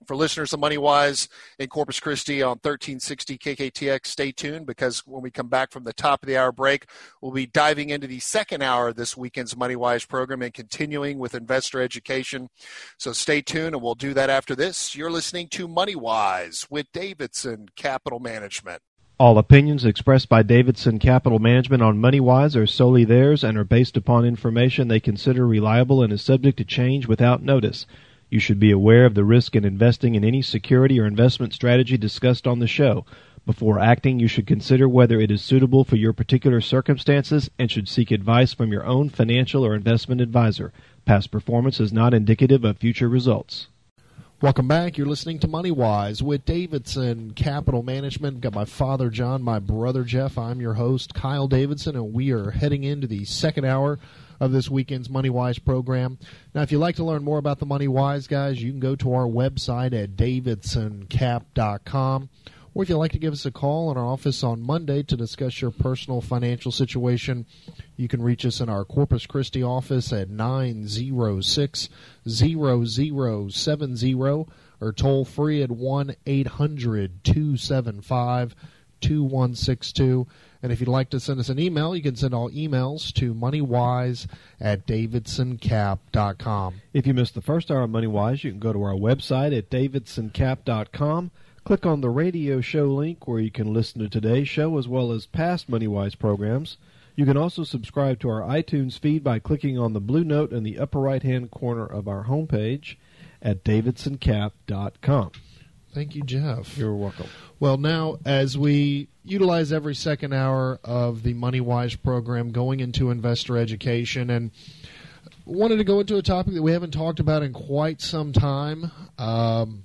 For listeners of MoneyWise in Corpus Christi on 1360 KKTX, stay tuned because when we come back from the top of the hour break, we'll be diving into the second hour of this weekend's MoneyWise program and continuing with investor education. So stay tuned and we'll do that after this. You're listening to MoneyWise with Davidson Capital Management. All opinions expressed by Davidson Capital Management on MoneyWise are solely theirs and are based upon information they consider reliable and is subject to change without notice. You should be aware of the risk in investing in any security or investment strategy discussed on the show. Before acting, you should consider whether it is suitable for your particular circumstances and should seek advice from your own financial or investment advisor. Past performance is not indicative of future results. Welcome back. You're listening to Money Wise with Davidson Capital Management. Got my father John, my brother Jeff. I'm your host, Kyle Davidson, and we are heading into the second hour of this weekend's Money Wise program. Now, if you'd like to learn more about the Money Wise guys, you can go to our website at davidsoncap.com. Or if you'd like to give us a call in our office on Monday to discuss your personal financial situation, you can reach us in our Corpus Christi office at 906 0070 or toll free at 1 800 275 2162. And if you'd like to send us an email, you can send all emails to moneywise at davidsoncap.com. If you missed the first hour of MoneyWise, you can go to our website at davidsoncap.com. Click on the radio show link where you can listen to today's show as well as past MoneyWise programs. You can also subscribe to our iTunes feed by clicking on the blue note in the upper right hand corner of our homepage at davidsoncap.com. Thank you, Jeff. You're welcome. Well, now as we utilize every second hour of the MoneyWise program going into investor education and wanted to go into a topic that we haven't talked about in quite some time. Um,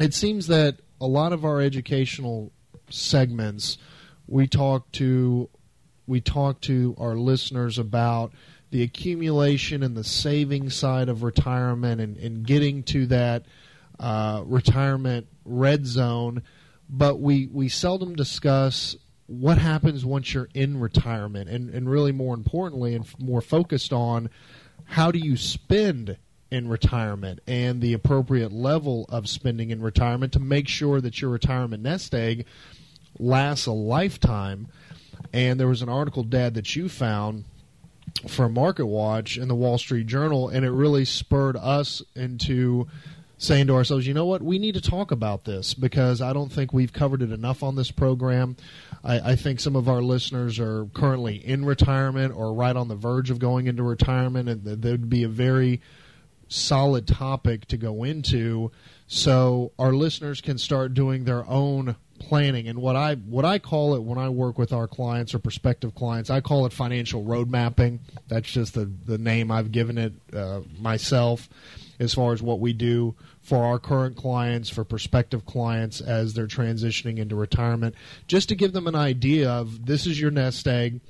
it seems that a lot of our educational segments we talk to we talk to our listeners about the accumulation and the saving side of retirement and, and getting to that uh, retirement red zone, but we, we seldom discuss what happens once you're in retirement and, and really more importantly and more focused on how do you spend in retirement and the appropriate level of spending in retirement to make sure that your retirement nest egg lasts a lifetime. And there was an article, Dad, that you found from Market Watch in the Wall Street Journal, and it really spurred us into saying to ourselves, you know what, we need to talk about this because I don't think we've covered it enough on this program. I, I, think some of our listeners are currently in retirement or right on the verge of going into retirement, and that would be a very solid topic to go into. So our listeners can start doing their own planning. And what I what I call it when I work with our clients or prospective clients I call it financial road mapping. That's just the the name I've given it uh, myself as far as what we do for our current clients, for prospective clients as they're transitioning into retirement, just to give them an idea of this is your nest egg,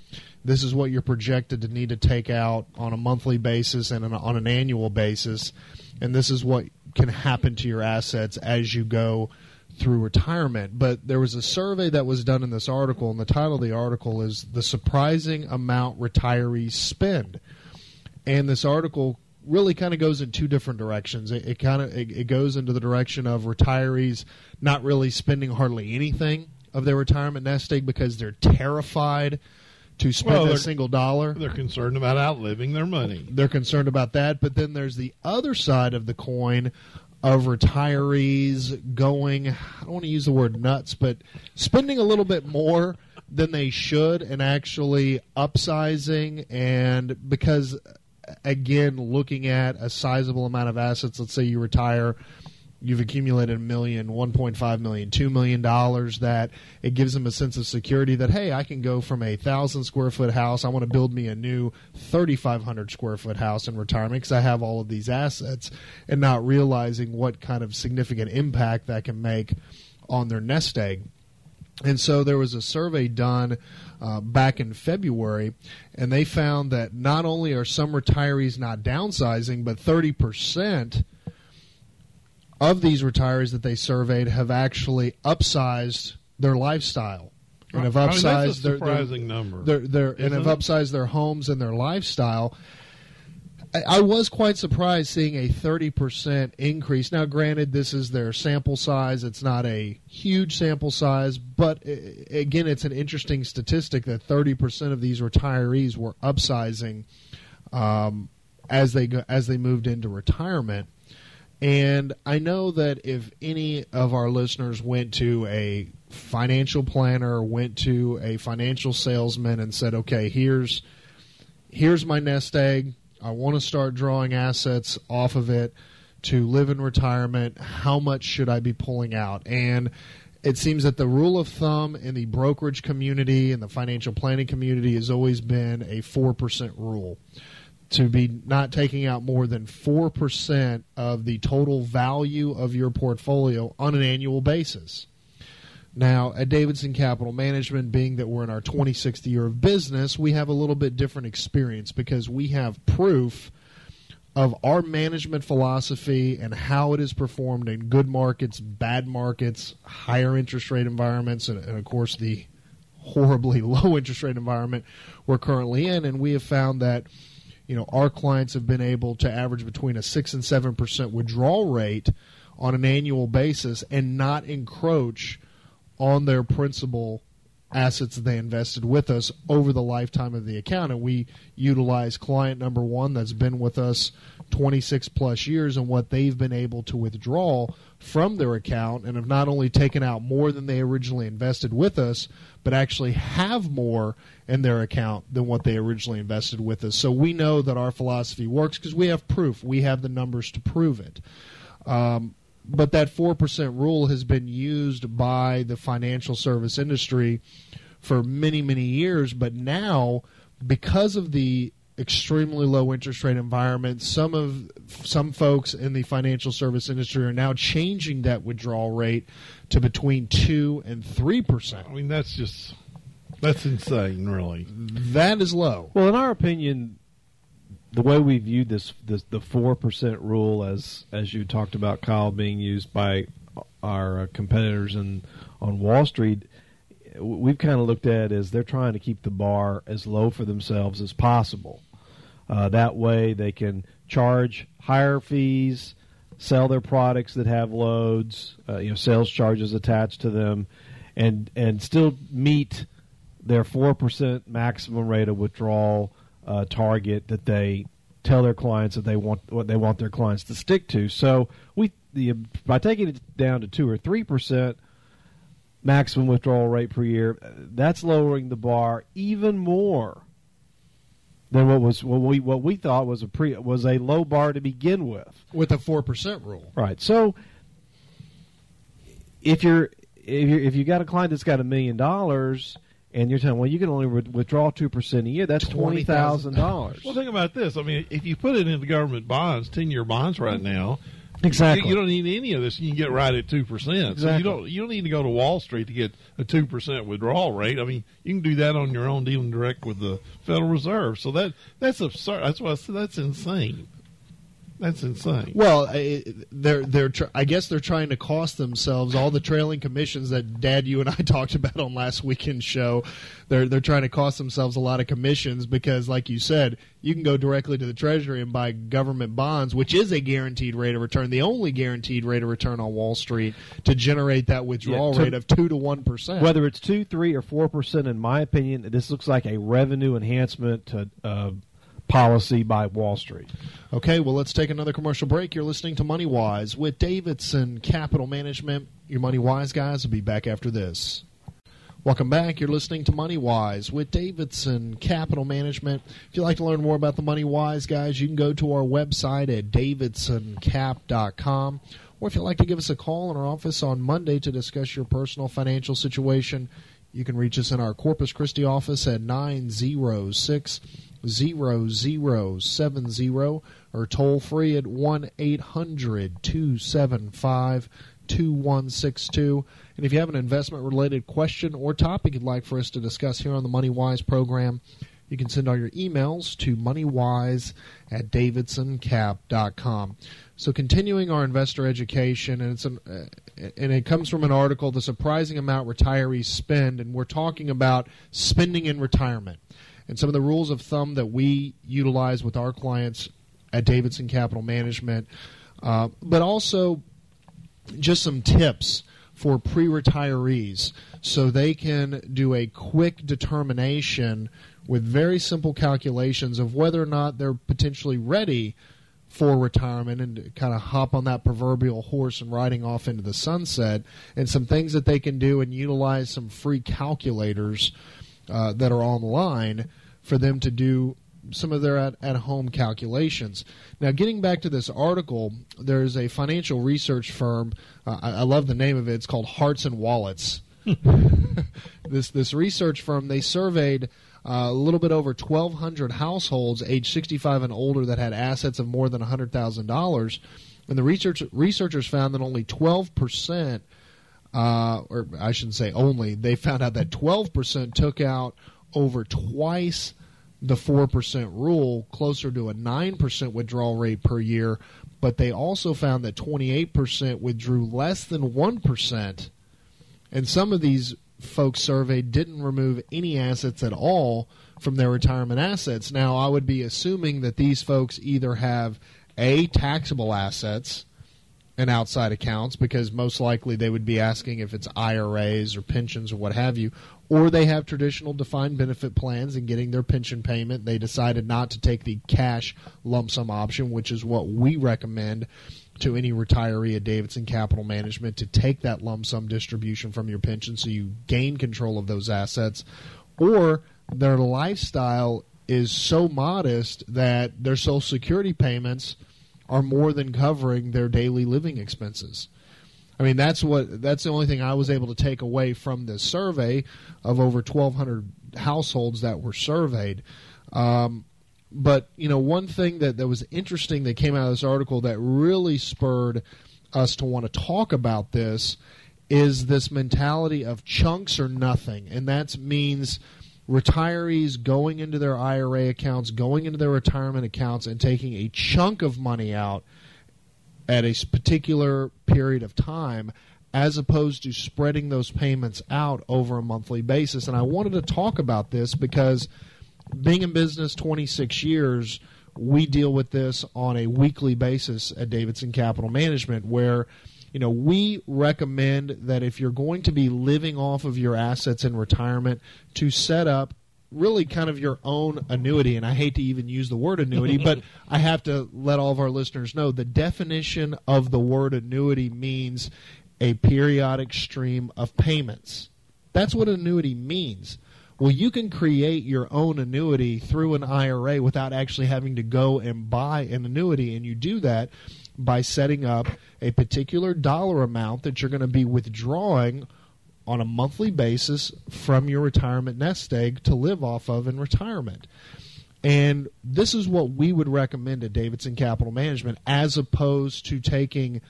this is what you're projected to need to take out on a monthly basis and on an annual basis, and this is what can happen to your assets as you go through retirement. But there was a survey that was done in this article, and the title of the article is The Surprising Amount Retirees Spend. And this article really kind of goes in two different directions. It, it kind of it, it, goes into the direction of retirees not really spending hardly anything of their retirement nest egg because they're terrified to spend well, a single dollar. They're concerned about outliving their money. They're concerned about that, but then there's the other side of the coin of retirees going I don't want to use the word nuts, but spending a little bit more than they should and actually upsizing and because again, looking at a sizable amount of assets, let's say you retire you've accumulated a million, 1.5 million, $2 million, that it gives them a sense of security that, hey, I can go from a 1,000 square foot house, I want to build me a new 3,500 square foot house in retirement because I have all of these assets, and not realizing what kind of significant impact that can make on their nest egg. And so there was a survey done uh, back in February, and they found that not only are some retirees not downsizing, but 30% of these retirees that they surveyed have actually upsized their lifestyle and have I mean, upsized that's a their, their, surprising number. their, their and have upsized their homes and their lifestyle. I, was quite surprised seeing a 30% increase. Now, granted, this is their sample size. It's not a huge sample size, but again, it's an interesting statistic that 30% of these retirees were upsizing um, as they as they moved into retirement. And I know that if any of our listeners went to a financial planner, went to a financial salesman, and said, "Okay, here's here's my nest egg. I want to start drawing assets off of it to live in retirement. How much should I be pulling out?" And it seems that the rule of thumb in the brokerage community and the financial planning community has always been a four percent rule to be not taking out more than 4% of the total value of your portfolio on an annual basis. Now, at Davidson Capital Management, being that we're in our 26th year of business, we have a little bit different experience because we have proof of our management philosophy and how it is performed in good markets, bad markets, higher interest rate environments, and, and of course, the horribly (laughs) low interest rate environment we're currently in. And we have found that you know our clients have been able to average between a six and seven percent withdrawal rate on an annual basis and not encroach on their principal assets that they invested with us over the lifetime of the account and we utilize client number one that's been with us 26 plus years and what they've been able to withdraw from their account and have not only taken out more than they originally invested with us but actually have more in their account than what they originally invested with us. So we know that our philosophy works because we have proof. We have the numbers to prove it. Um, but that 4% rule has been used by the financial service industry for many, many years. But now, because of the extremely low interest rate environment, some of some folks in the financial service industry are now changing that withdrawal rate to between 2 and 3%. I mean, that's just that's insane, really. That is low. Well, in our opinion, the way we viewed this, this the four percent rule, as as you talked about, Kyle, being used by our uh, competitors in on Wall Street, we've kind of looked at it as they're trying to keep the bar as low for themselves as possible. Uh, that way, they can charge higher fees, sell their products that have loads, uh, you know, sales charges attached to them, and and still meet their four percent maximum rate of withdrawal uh, target that they tell their clients that they want what they want their clients to stick to. So we the, by taking it down to two or three percent maximum withdrawal rate per year, that's lowering the bar even more than what was what we what we thought was a pre was a low bar to begin with. With a 4% rule. Right. So if you're if you if you got a client that's got a million dollars and you're telling well you can only wi- withdraw two percent a year, that's twenty thousand dollars. Well, think about this. I mean, if you put it into government bonds, ten-year bonds right now, Exactly. you, you don't need any of this. You can get right at two percent. So Exactly. you don't you don't need to go to Wall Street to get a two percent withdrawal rate. I mean, you can do that on your own, dealing direct with the Federal Reserve. So that that's absurd. That's what I said. That's insane. That's insane. Well, I- they're they're tr- I guess they're trying to cost themselves all the trailing commissions that Dad, you and I (laughs) talked about on last weekend's show. They're they're trying to cost themselves a lot of commissions because, like you said, you can go directly to the Treasury and buy government bonds, which is a guaranteed rate of return, the only guaranteed rate of return on Wall Street to generate that withdrawal Yeah, to- rate of two to one percent. Whether it's two, three, or four percent, in my opinion, this looks like a revenue enhancement to, uh, policy by Wall Street. Okay, well, let's take another commercial break. You're listening to Money Wise with Davidson Capital Management. Your Money Wise guys will be back after this. Welcome back. You're listening to Money Wise with Davidson Capital Management. If you'd like to learn more about the Money Wise guys, you can go to our website at davidsoncap.com. or if you'd like to give us a call in our office on Monday to discuss your personal financial situation, you can reach us in our Corpus Christi office at 906 0070 or toll free at 1 800 275 2162. And if you have an investment related question or topic you'd like for us to discuss here on the Money Wise program, you can send all your emails to moneywise at davidsoncap.com. So continuing our investor education, and it's an, uh, and it comes from an article, "The Surprising Amount Retirees Spend," and we're talking about spending in retirement, and some of the rules of thumb that we utilize with our clients at Davidson Capital Management, uh, but also just some tips for pre-retirees so they can do a quick determination with very simple calculations of whether or not they're potentially ready for retirement and kind of hop on that proverbial horse and riding off into the sunset, and some things that they can do and utilize some free calculators uh, that are online for them to do some of their at, at home calculations. Now, getting back to this article, there's a financial research firm. Uh, I, I love the name of it. It's called Hearts and Wallets. (laughs) this this research firm they surveyed uh, a little bit over 1,200 households age 65 and older that had assets of more than $100,000. And the research, researchers found that only 12%, uh, or I shouldn't say only, they found out that 12% took out over twice the 4% rule, closer to a 9% withdrawal rate per year. But they also found that 28% withdrew less than 1%. And some of these folks surveyed didn't remove any assets at all from their retirement assets. Now, I would be assuming that these folks either have a taxable assets and outside accounts because most likely they would be asking if it's IRAs or pensions or what have you, or they have traditional defined benefit plans and getting their pension payment. They decided not to take the cash lump sum option, which is what we recommend to any retiree at Davidson Capital Management to take that lump sum distribution from your pension so you gain control of those assets, or their lifestyle is so modest that their Social Security payments are more than covering their daily living expenses. I mean, that's what that's the only thing I was able to take away from this survey of over 1,200 households that were surveyed. Um, but you know, one thing that, that was interesting that came out of this article that really spurred us to want to talk about this is this mentality of chunks or nothing, and that means retirees going into their IRA accounts, going into their retirement accounts, and taking a chunk of money out at a particular period of time as opposed to spreading those payments out over a monthly basis. And I wanted to talk about this because being in business 26 years, we deal with this on a weekly basis at Davidson Capital Management where you know, we recommend that if you're going to be living off of your assets in retirement, to set up really kind of your own annuity. And I hate to even use the word annuity, (laughs) but I have to let all of our listeners know the definition of the word annuity means a periodic stream of payments. That's what annuity means. Well, you can create your own annuity through an IRA without actually having to go and buy an annuity. And you do that by setting up a particular dollar amount that you're going to be withdrawing on a monthly basis from your retirement nest egg to live off of in retirement. And this is what we would recommend at Davidson Capital Management as opposed to taking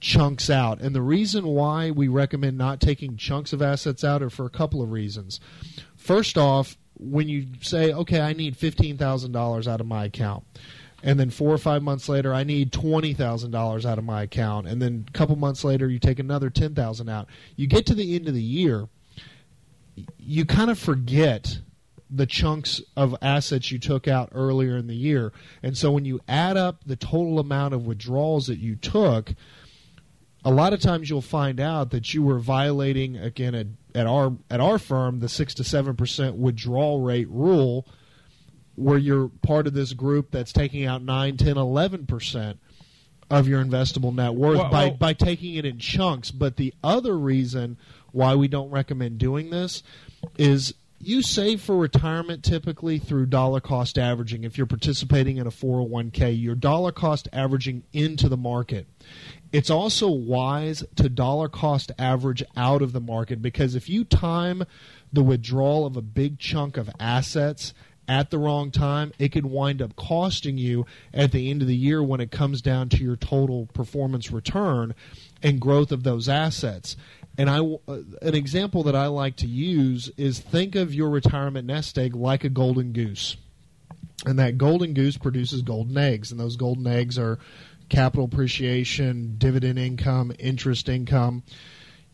chunks out. And the reason why we recommend not taking chunks of assets out are for a couple of reasons. First off, when you say, okay, I need $15,000 out of my account, and then four or five months later i need $20000 out of my account. And then a couple months later you take another 10000 out. You get to the end of the year you kind of forget the chunks of assets you took out earlier in the year. And so when you add up the total amount of withdrawals that you took a lot of times you'll find out that you were violating again at, at our at our firm the 6 to 7% withdrawal rate rule where you're part of this group that's taking out 9, 10, 11% of your investable net worth Well, by, well- by taking it in chunks. But the other reason why we don't recommend doing this is you save for retirement typically through dollar cost averaging. If you're participating in a 401k, you're dollar cost averaging into the market. It's also wise to dollar cost average out of the market because if you time the withdrawal of a big chunk of assets at the wrong time, it could wind up costing you at the end of the year when it comes down to your total performance return and growth of those assets. And I, uh, an example that I like to use is think of your retirement nest egg like a golden goose. And that golden goose produces golden eggs, and those golden eggs are capital appreciation, dividend income, interest income.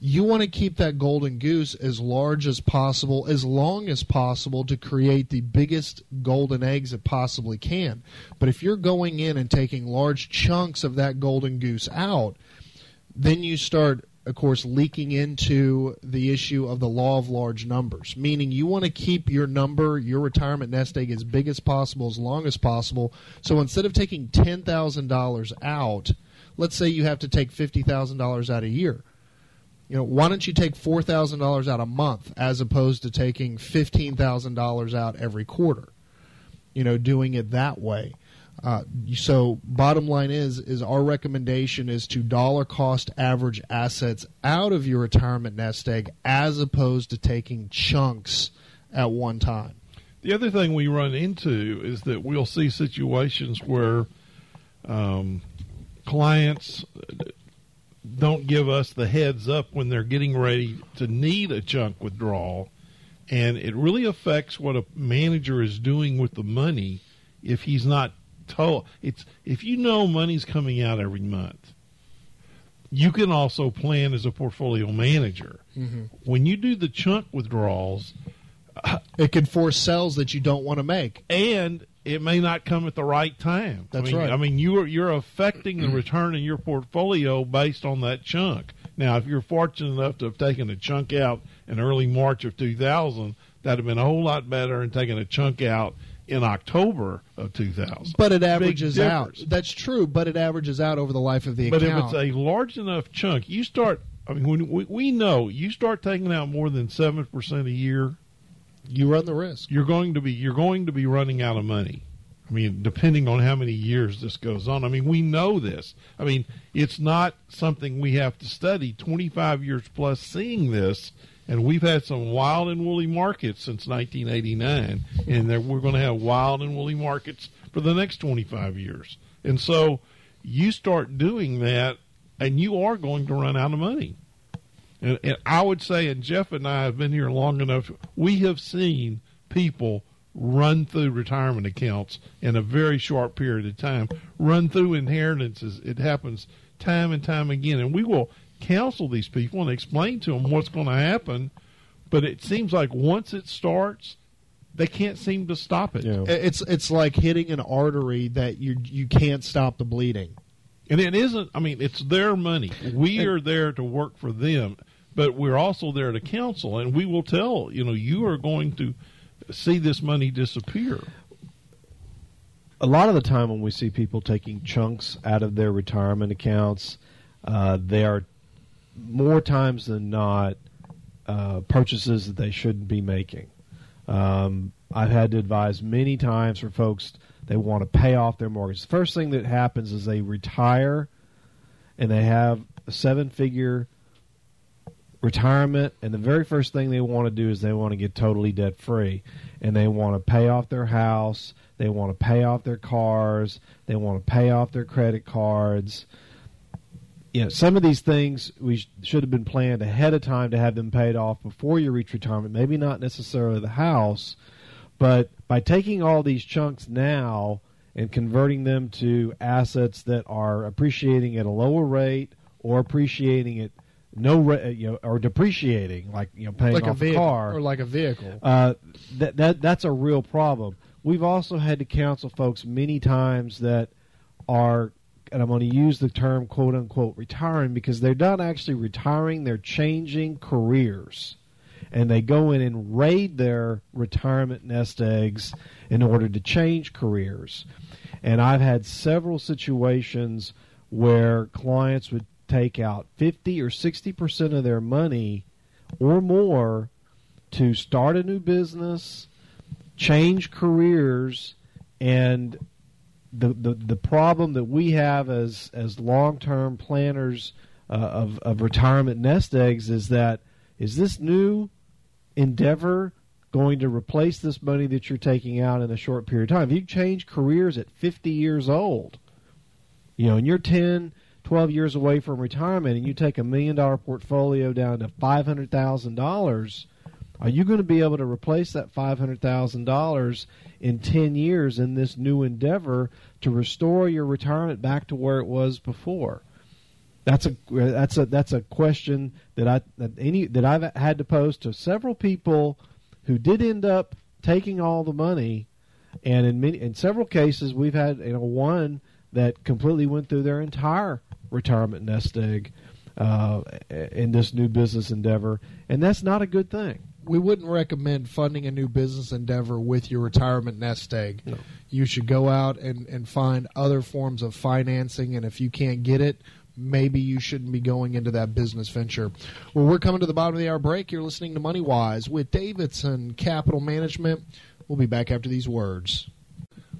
You want to keep that golden goose as large as possible, as long as possible, to create the biggest golden eggs it possibly can. But if you're going in and taking large chunks of that golden goose out, then you start of course, leaking into the issue of the law of large numbers, meaning you want to keep your number, your retirement nest egg, as big as possible, as long as possible. So instead of taking $10,000 out, let's say you have to take $50,000 out a year. You know, why don't you take $4,000 out a month as opposed to taking $15,000 out every quarter? You know, doing it that way. Uh, so bottom line is is our recommendation is to dollar cost average assets out of your retirement nest egg as opposed to taking chunks at one time. The other thing we run into is that we'll see situations where um, clients don't give us the heads up when they're getting ready to need a chunk withdrawal, and it really affects what a manager is doing with the money if he's not told it's if you know money's coming out every month, you can also plan as a portfolio manager. Mm-hmm. When you do the chunk withdrawals, it can force sells that you don't want to make, and it may not come at the right time. That's I mean, right. I mean, you're you're affecting the (clears throat) return in your portfolio based on that chunk. Now, if you're fortunate enough to have taken a chunk out in early March of 2000, that'd have been a whole lot better than taking a chunk out in October of 2000. But it averages out. That's true, but it averages out over the life of the but account. But if it's a large enough chunk, you start. I mean, when we, we know you start taking out more than seven percent a year, you run the risk. You're going to be you're going to be running out of money. I mean, depending on how many years this goes on. I mean, we know this. I mean, it's not something we have to study. 25 years plus seeing this and we've had some wild and woolly markets since 1989, and we're going to have wild and woolly markets for the next 25 years. And so you start doing that, and you are going to run out of money. And, and I would say, and Jeff and I have been here long enough, we have seen people run through retirement accounts in a very short period of time, run through inheritances. It happens time and time again. And we will counsel these people and explain to them what's going to happen. But it seems like once it starts, they can't seem to stop it. Yeah. It's it's like hitting an artery that you you can't stop the bleeding. And it isn't. I mean, it's their money. We are there to work for them, but we're also there to counsel, and we will tell you know you are going to see this money disappear. A lot of the time, when we see people taking chunks out of their retirement accounts, uh, they are more times than not uh, purchases that they shouldn't be making. Um, I've had to advise many times for folks they want to pay off their mortgage. The first thing that happens is they retire and they have a seven figure retirement and the very first thing they want to do is they want to get totally debt free and they want to pay off their house, they want to pay off their cars, they want to pay off their credit cards. You know, some of these things we sh- should have been planned ahead of time to have them paid off before you reach retirement. Maybe not necessarily the house, but by taking all these chunks now and converting them to assets that are appreciating at a lower rate or appreciating at no ra- you know or depreciating like you know paying like off a, vehicle, a car or like a vehicle uh, that that that's a real problem we've also had to counsel folks many times that are and I'm going to use the term quote unquote retiring because they're not actually retiring, they're changing careers. And they go in and raid their retirement nest eggs in order to change careers. And I've had several situations where clients would take out 50 or 60% of their money or more to start a new business, change careers, and the the, the problem that we have as as long term planners uh, of of retirement nest eggs is that is this new endeavor going to replace this money that you're taking out in a short period of time? If you change careers at 50 years old, you know, and you're 10, 12 years away from retirement and you take a million dollar portfolio down to $500,000, are you going to be able to replace that $500,000 in 10 years in this new endeavor to restore your retirement back to where it was before? That's a that's a that's a question that I that any that I've had to pose to several people who did end up taking all the money, and in many in several cases we've had you know one that completely went through their entire retirement nest egg uh, in this new business endeavor, and that's not a good thing. We wouldn't recommend funding a new business endeavor with your retirement nest egg. No. You should go out and, and find other forms of financing, and if you can't get it, maybe you shouldn't be going into that business venture. Well, we're coming to the bottom of the hour break. You're listening to Money Wise with Davidson Capital Management. We'll be back after these words.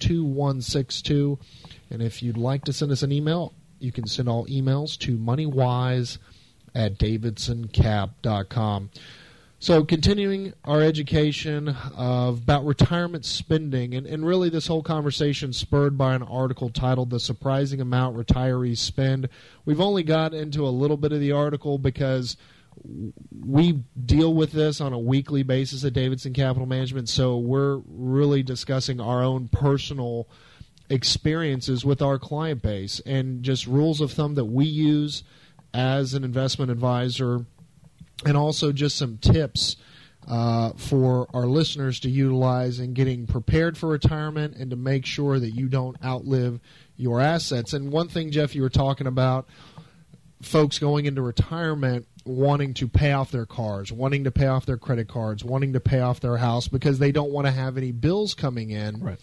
2162. And if you'd like to send us an email, you can send all emails to moneywise at davidsoncap.com. So, continuing our education of, about retirement spending, and, and really this whole conversation spurred by an article titled The Surprising Amount Retirees Spend. We've only got into a little bit of the article because we deal with this on a weekly basis at Davidson Capital Management, so we're really discussing our own personal experiences with our client base and just rules of thumb that we use as an investment advisor and also just some tips uh, for our listeners to utilize in getting prepared for retirement and to make sure that you don't outlive your assets. And one thing, Jeff, you were talking about folks going into retirement wanting to pay off their cars, wanting to pay off their credit cards, wanting to pay off their house because they don't want to have any bills coming in. Right.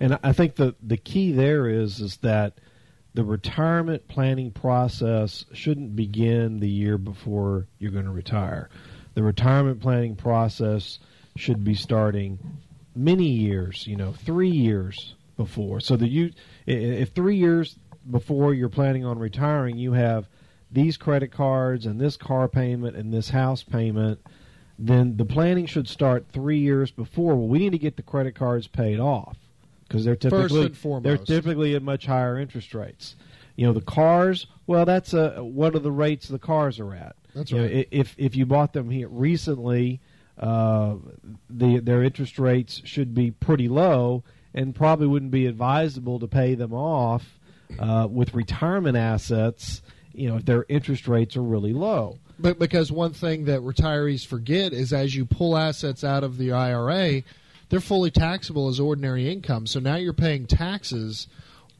And I think the the key there is is that the retirement planning process shouldn't begin the year before you're going to retire. The retirement planning process should be starting many years, you know, 3 years before. So that you if 3 years before you're planning on retiring, you have these credit cards and this car payment and this house payment, then the planning should start three years before. Well, we need to get the credit cards paid off because they're typically they're typically at much higher interest rates. You know, the cars. Well, that's a what are the rates the cars are at? That's you right. Know, if if you bought them here recently, uh, the their interest rates should be pretty low, and probably wouldn't be advisable to pay them off uh, with retirement assets you know their interest rates are really low. But because one thing that retirees forget is as you pull assets out of the IRA, they're fully taxable as ordinary income. So now you're paying taxes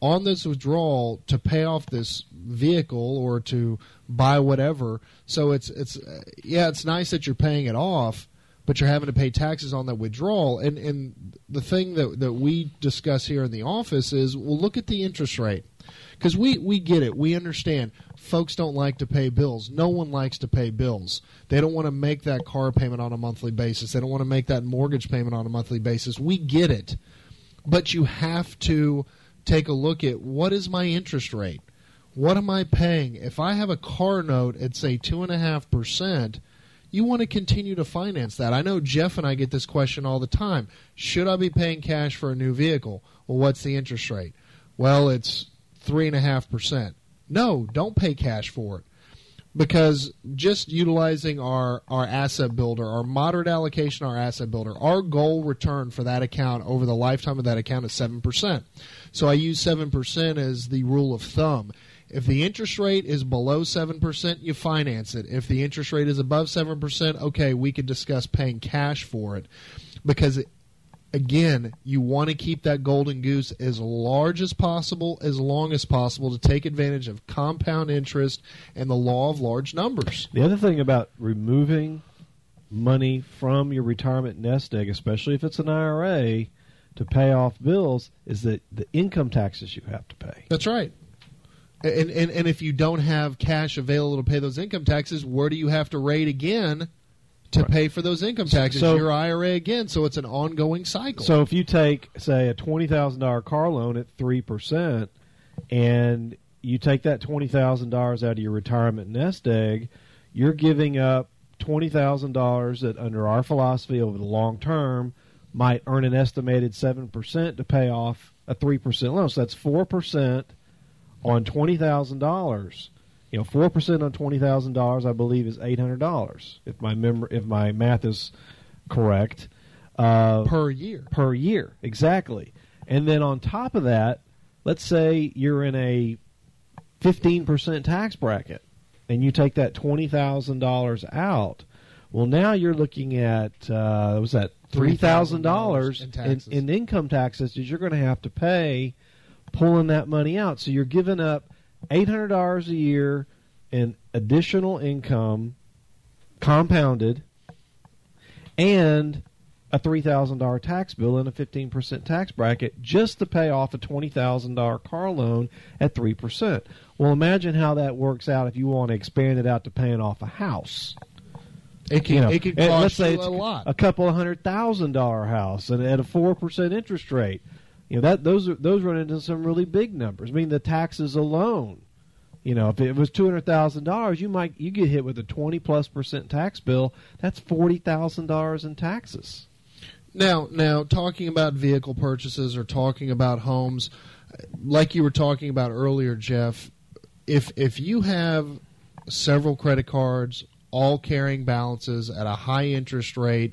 on this withdrawal to pay off this vehicle or to buy whatever. So it's it's yeah, it's nice that you're paying it off, but you're having to pay taxes on that withdrawal. And and the thing that that we discuss here in the office is well look at the interest rate. Because we, we get it. We understand folks don't like to pay bills. No one likes to pay bills. They don't want to make that car payment on a monthly basis. They don't want to make that mortgage payment on a monthly basis. We get it. But you have to take a look at what is my interest rate? What am I paying? If I have a car note at, say, 2.5%, you want to continue to finance that. I know Jeff and I get this question all the time. Should I be paying cash for a new vehicle? Well, what's the interest rate? Well, it's 3.5%. No, don't pay cash for it. Because just utilizing our, our asset builder, our moderate allocation, our asset builder, our goal return for that account over the lifetime of that account is 7%. So I use 7% as the rule of thumb. If the interest rate is below 7%, you finance it. If the interest rate is above 7%, okay, we could discuss paying cash for it. Because again, you want to keep that golden goose as large as possible, as long as possible, to take advantage of compound interest and the law of large numbers. The other thing about removing money from your retirement nest egg, especially if it's an IRA, to pay off bills, is that the income taxes you have to pay. That's right. And, and and if you don't have cash available to pay those income taxes, where do you have to rate again to Right. pay for those income taxes? So- Your IRA again. So it's an ongoing cycle. So if you take, say, a twenty thousand dollar car loan at three percent, and you take that twenty thousand dollars out of your retirement nest egg, you're giving up twenty thousand dollars that, under our philosophy, over the long term, might earn an estimated seven percent to pay off a three percent loan. So that's four percent on twenty thousand dollars. You know, four percent on twenty thousand dollars, I believe, is eight hundred dollars. If my mem- if my math is correct. Uh, per year. per year exactly and then on top of that let's say you're in a 15% tax bracket and you take that $20000 out well now you're looking at uh, what was that $3000 in in, in income taxes that you're going to have to pay pulling that money out so you're giving up $800 a year in additional income compounded and a three thousand dollar tax bill and a fifteen percent tax bracket just to pay off a twenty thousand dollar car loan at three percent. Well, imagine how that works out if you want to expand it out to paying off a house. It can You know, it can cost let's say it's a lot. a couple of hundred thousand dollar house and at a four percent interest rate. You know that those are, those run into some really big numbers. I mean, the taxes alone. You know, if it was two hundred thousand dollars, you might you get hit with a twenty plus percent tax bill. That's forty thousand dollars in taxes. Now, now talking about vehicle purchases or talking about homes, like you were talking about earlier, Jeff. If if you have several credit cards, all carrying balances at a high interest rate,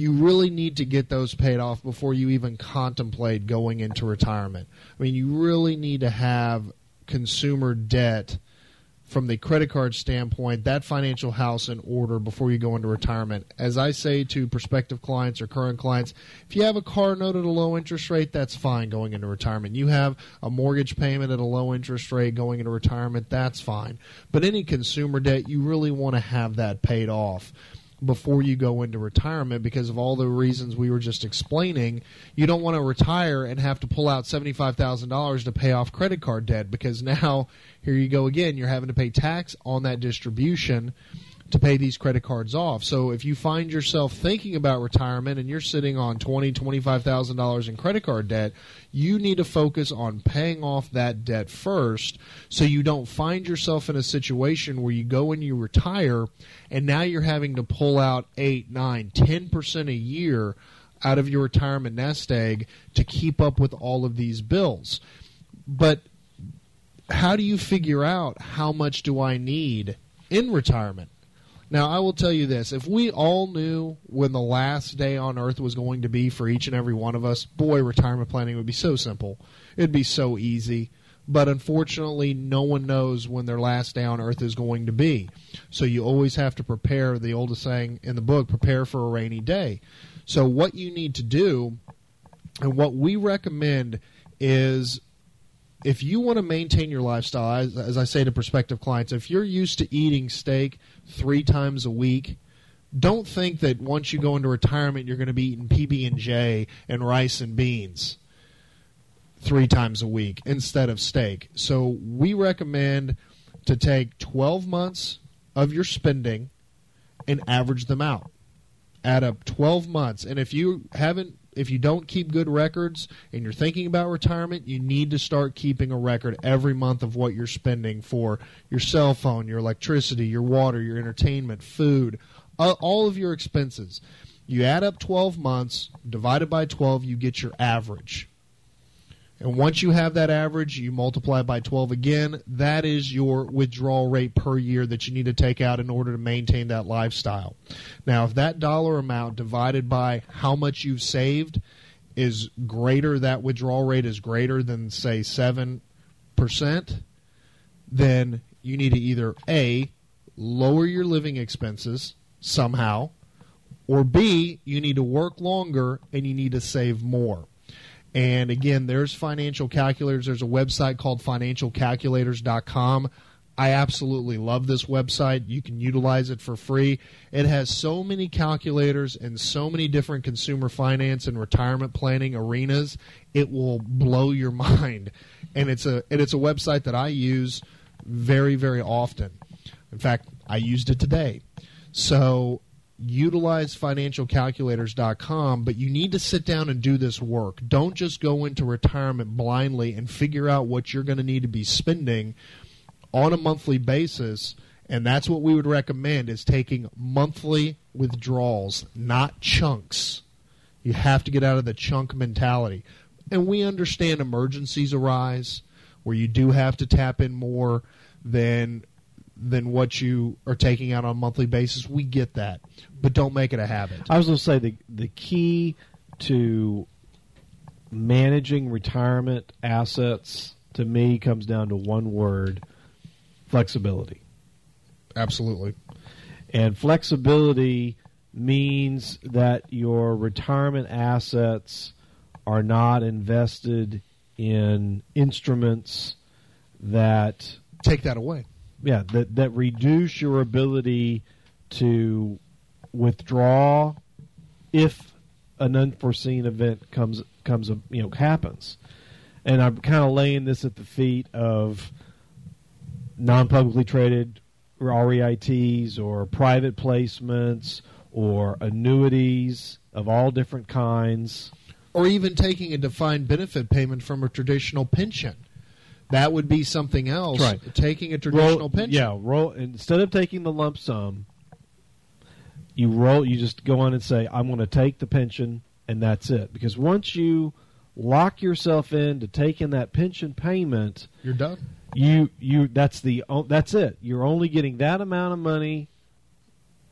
you really need to get those paid off before you even contemplate going into retirement. I mean, you really need to have consumer debt from the credit card standpoint, that financial house in order before you go into retirement. As I say to prospective clients or current clients, if you have a car note at a low interest rate, that's fine going into retirement. You have a mortgage payment at a low interest rate going into retirement, that's fine. But any consumer debt, you really want to have that paid off before you go into retirement because of all the reasons we were just explaining. You don't want to retire and have to pull out $75,000 to pay off credit card debt because now, (laughs) here you go again, you're having to pay tax on that distribution to pay these credit cards off. So if you find yourself thinking about retirement and you're sitting on twenty, twenty-five thousand dollars in credit card debt, you need to focus on paying off that debt first, so you don't find yourself in a situation where you go and you retire, and now you're having to pull out eight, nine, ten percent a year out of your retirement nest egg to keep up with all of these bills. But how do you figure out how much do I need in retirement? Now, I will tell you this if we all knew when the last day on earth was going to be for each and every one of us, boy, retirement planning would be so simple. It'd be so easy. But unfortunately, no one knows when their last day on earth is going to be. So you always have to prepare, the oldest saying in the book, prepare for a rainy day. So, what you need to do, and what we recommend, is if you want to maintain your lifestyle, as, as I say to prospective clients, if you're used to eating steak three times a week, don't think that once you go into retirement you're going to be eating PB and J and rice and beans three times a week instead of steak. So we recommend to take 12 months of your spending and average them out. Add up 12 months, and if you haven't if you don't keep good records and you're thinking about retirement, you need to start keeping a record every month of what you're spending for your cell phone, your electricity, your water, your entertainment, food, uh, all of your expenses. You add up 12 months, divided by 12, you get your average. And once you have that average, you multiply by 12 again. That is your withdrawal rate per year that you need to take out in order to maintain that lifestyle. Now, if that dollar amount divided by how much you've saved is greater, that withdrawal rate is greater than, say, 7%, then you need to either A, lower your living expenses somehow, or B, you need to work longer and you need to save more. And again, there's financial calculators. There's a website called financialcalculators.com. I absolutely love this website. You can utilize it for free. It has so many calculators and so many different consumer finance and retirement planning arenas. It will blow your (laughs) mind. And it's a and it's a website that I use very very often. In fact, I used it today. So utilize financialcalculators.com, but you need to sit down and do this work. Don't just go into retirement blindly and figure out what you're going to need to be spending on a monthly basis and that's what we would recommend is taking monthly withdrawals not chunks you have to get out of the chunk mentality and we understand emergencies arise where you do have to tap in more than than what you are taking out on a monthly basis. We get that. But don't make it a habit. I was going to say the the key to managing retirement assets to me comes down to one word flexibility. absolutely. And flexibility means that your retirement assets are not invested in instruments that take that away yeah that that reduce your ability to withdraw if an unforeseen event comes comes you know happens and i'm kind of laying this at the feet of non-publicly traded REITs or private placements or annuities of all different kinds or even taking a defined benefit payment from a traditional pension. That would be something else. Right. Taking a traditional roll, pension. Yeah, roll instead of taking the lump sum, you roll. You just go on and say, "I'm going to take the pension," and that's it. Because once you lock yourself into taking that pension payment, You're done. you you that's the that's it. You're only getting that amount of money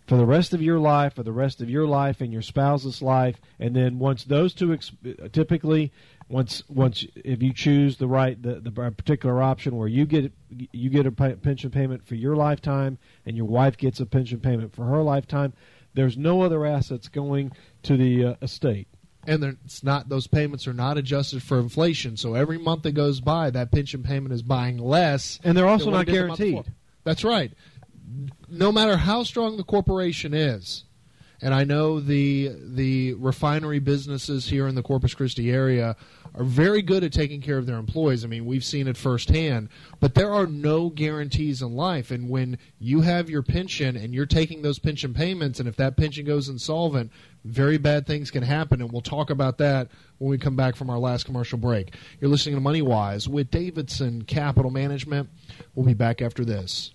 for the rest of your life, for the rest of your life and your spouse's life, and then once those two ex- typically once once if you choose the right the, the particular option where you get you get a pension payment for your lifetime and your wife gets a pension payment for her lifetime, there's no other assets going to the uh, estate. And it's not those payments are not adjusted for inflation. So every month that goes by, that pension payment is buying less. And they're also not it did the month guaranteed. That's right. No matter how strong the corporation is, and I know the the refinery businesses here in the Corpus Christi area are very good at taking care of their employees. I mean, we've seen it firsthand. But there are no guarantees in life, and when you have your pension and you're taking those pension payments, and if that pension goes insolvent, very bad things can happen. And we'll talk about that when we come back from our last commercial break. You're listening to Money Wise with Davidson Capital Management. We'll be back after this.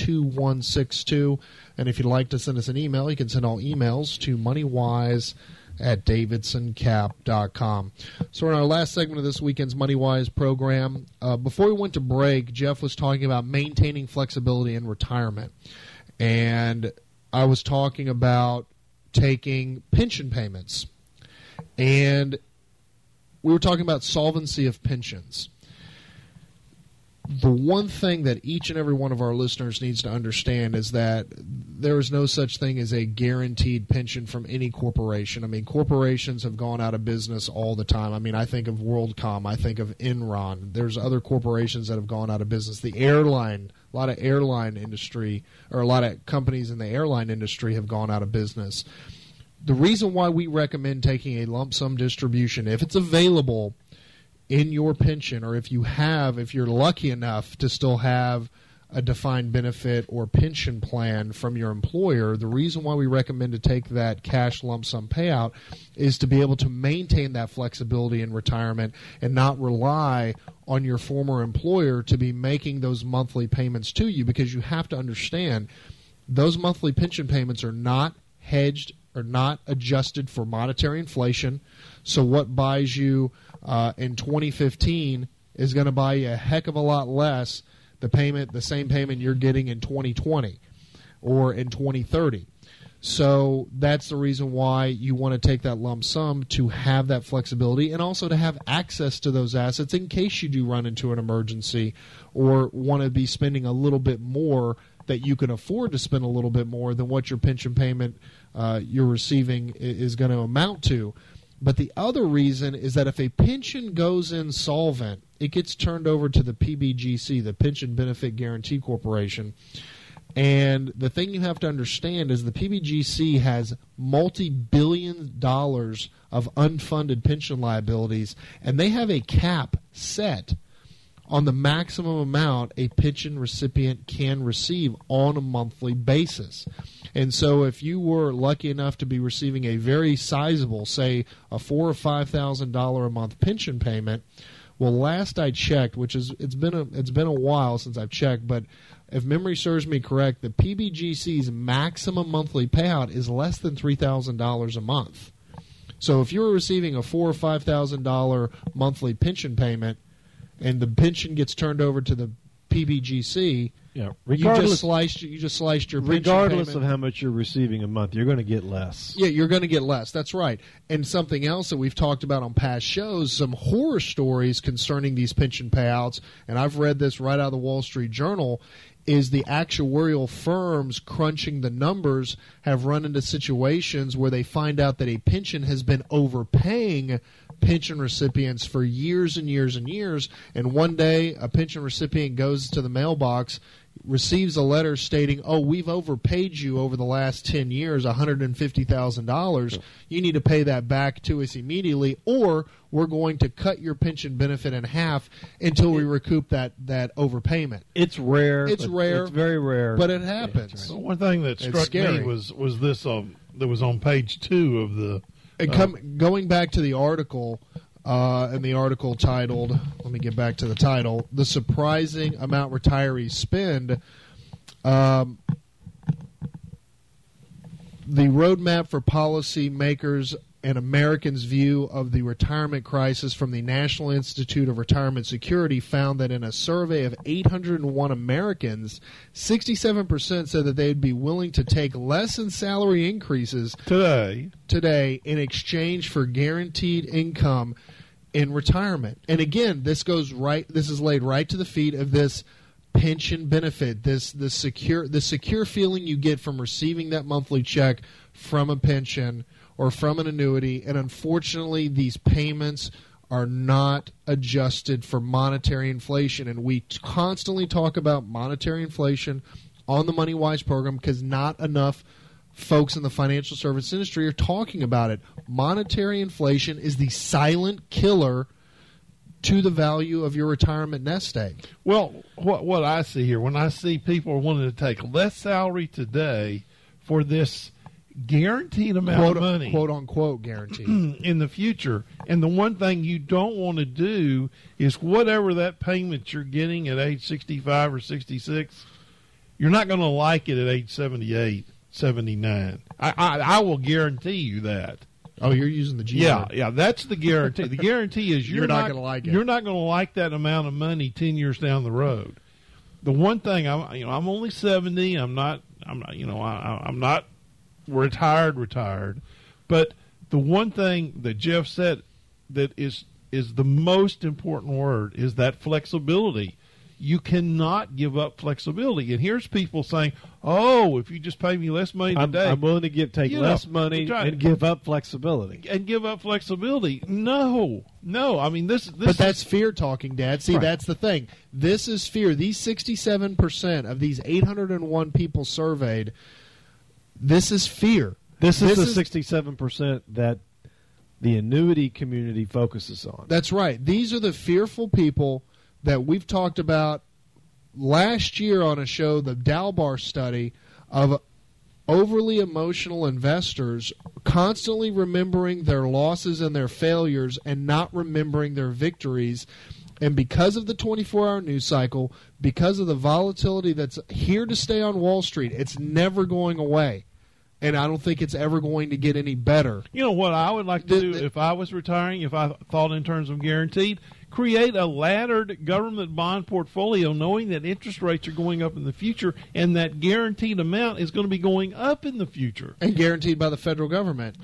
2162. And if you'd like to send us an email, you can send all emails to moneywise at davidsoncap.com. So, in our last segment of this weekend's MoneyWise program, uh, before we went to break, Jeff was talking about maintaining flexibility in retirement. And I was talking about taking pension payments. And we were talking about solvency of pensions the one thing that each and every one of our listeners needs to understand is that there is no such thing as a guaranteed pension from any corporation. I mean, corporations have gone out of business all the time. I mean, I think of WorldCom, I think of Enron. There's other corporations that have gone out of business. The airline, a lot of airline industry, or a lot of companies in the airline industry have gone out of business. The reason why we recommend taking a lump sum distribution, if it's available, in your pension, or if you have, if you're lucky enough to still have a defined benefit or pension plan from your employer, the reason why we recommend to take that cash lump sum payout is to be able to maintain that flexibility in retirement and not rely on your former employer to be making those monthly payments to you because you have to understand those monthly pension payments are not hedged are not adjusted for monetary inflation. So what buys you uh, in 2015 is going to buy you a heck of a lot less the payment, the same payment you're getting in 2020 or in 2030. So that's the reason why you want to take that lump sum to have that flexibility and also to have access to those assets in case you do run into an emergency or want to be spending a little bit more that you can afford to spend a little bit more than what your pension payment uh, you're receiving is going to amount to. But the other reason is that if a pension goes insolvent, it gets turned over to the PBGC, the Pension Benefit Guaranty Corporation and the thing you have to understand is the PBGC has multi billion dollars of unfunded pension liabilities, and they have a cap set on the maximum amount a pension recipient can receive on a monthly basis. And so, if you were lucky enough to be receiving a very sizable, say, a four or five thousand dollar a month pension payment, well, last I checked, which is it's been a it's been a while since I've checked, but if memory serves me correct, the PBGC's maximum monthly payout is less than three thousand dollars a month. So if you're receiving a four or five thousand dollar monthly pension payment, and the pension gets turned over to the PBGC, Yeah, regardless, you just sliced you just sliced your regardless of how much you're receiving a month, you're going to get less. Yeah, you're going to get less. That's right. And something else that we've talked about on past shows, some horror stories concerning these pension payouts, and I've read this right out of the Wall Street Journal, is the actuarial firms crunching the numbers have run into situations where they find out that a pension has been overpaying pension recipients for years and years and years and one day a pension recipient goes to the mailbox receives a letter stating, "Oh, we've overpaid you over the last 10 years $150,000. You need to pay that back to us immediately or we're going to cut your pension benefit in half until we recoup that that overpayment." It's rare. It's rare, It's very rare, But it happens. So one thing that struck me was was this um, that was on page two of the And come, going back to the article, uh, and the article titled, let me get back to the title, The Surprising Amount Retirees Spend. Um, the roadmap for policymakers and Americans' view of the retirement crisis from the National Institute of Retirement Security found that in a survey of 801 Americans, 67% said that they'd be willing to take less in salary increases today. today in exchange for guaranteed income in retirement. And again, this goes right this is laid right to the feet of this pension benefit, this the secure the secure feeling you get from receiving that monthly check from a pension or from an annuity and unfortunately these payments are not adjusted for monetary inflation and we constantly talk about monetary inflation on the money wise program because not enough folks in the financial service industry are talking about it. Monetary inflation is the silent killer to the value of your retirement nest egg. Well, what what I see here when I see people wanting to take less salary today for this guaranteed amount Quote, of money quote unquote guarantee. (clears throat) in the future, and the one thing you don't want to do is whatever that payment you're getting at age 65 or 66, you're not going to like it at age 78, 79. I, I I will guarantee you that. oh, you're using the G Yeah, word. yeah, that's the guarantee. The guarantee is you're, You're not gonna like it. You're not going to like that amount of money ten years down the road. The one thing I'm, you know, I'm only seventy. I'm not, I'm not, you know, I, I'm not retired, retired. But the one thing that Jeff said that is is the most important word is that flexibility. You cannot give up flexibility. And here's people saying, "Oh, if you just pay me less money I'm, today, I'm willing to give take You know, less money try- and give up flexibility. and give up flexibility. No, no. I mean, this. this But is- that's fear talking, Dad. See, Right. that's the thing. This is fear. These 67% of these 801 people surveyed, this is fear. This is This the sixty-seven percent that the annuity community focuses on. That's right. These are the fearful people that we've talked about last year on a show, the Dalbar study of overly emotional investors constantly remembering their losses and their failures and not remembering their victories. And because of the 24 hour news cycle, because of the volatility that's here to stay on Wall Street, it's never going away. and I don't think it's ever going to get any better. You know what I would like to The- do if I was retiring, if I thought in terms of guaranteed, create a laddered government bond portfolio knowing that interest rates are going up in the future and that guaranteed amount is going to be going up in the future. And guaranteed by the federal government.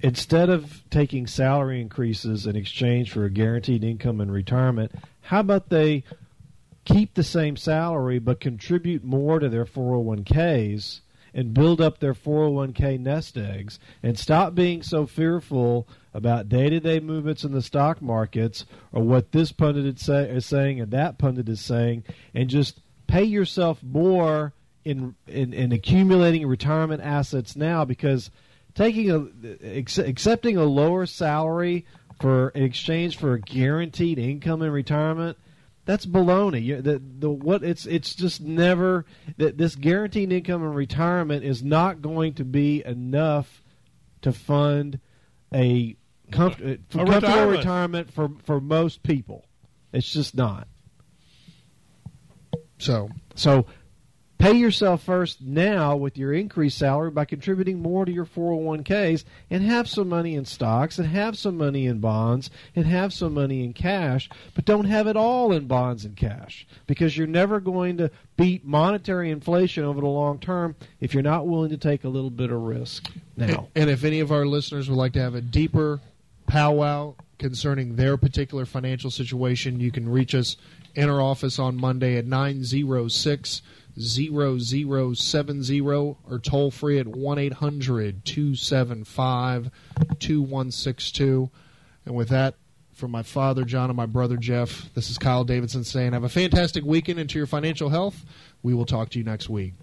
Instead of taking salary increases in exchange for a guaranteed income in retirement, how about they keep the same salary but contribute more to their 401ks and build up their 401k nest eggs and stop being so fearful about day-to-day movements in the stock markets or what this pundit is, say, is saying and that pundit is saying and just pay yourself more in, in, in accumulating retirement assets now because taking a accepting a lower salary for in exchange for a guaranteed income in retirement that's baloney. You, the the what it's it's just never that this guaranteed income in retirement is not going to be enough to fund a, comf- uh, comfortable retirement. retirement for for most people. It's just not. So So pay yourself first now with your increased salary by contributing more to your 401ks and have some money in stocks and have some money in bonds and have some money in cash, but don't have it all in bonds and cash because you're never going to beat monetary inflation over the long term if you're not willing to take a little bit of risk now. And if any of our listeners would like to have a deeper powwow concerning their particular financial situation, you can reach us in our office on Monday at 906 0070 or toll free at 1 800 275 2162. And with that, from my father, John, and my brother, Jeff, this is Kyle Davidson saying, Have a fantastic weekend into your financial health. We will talk to you next week.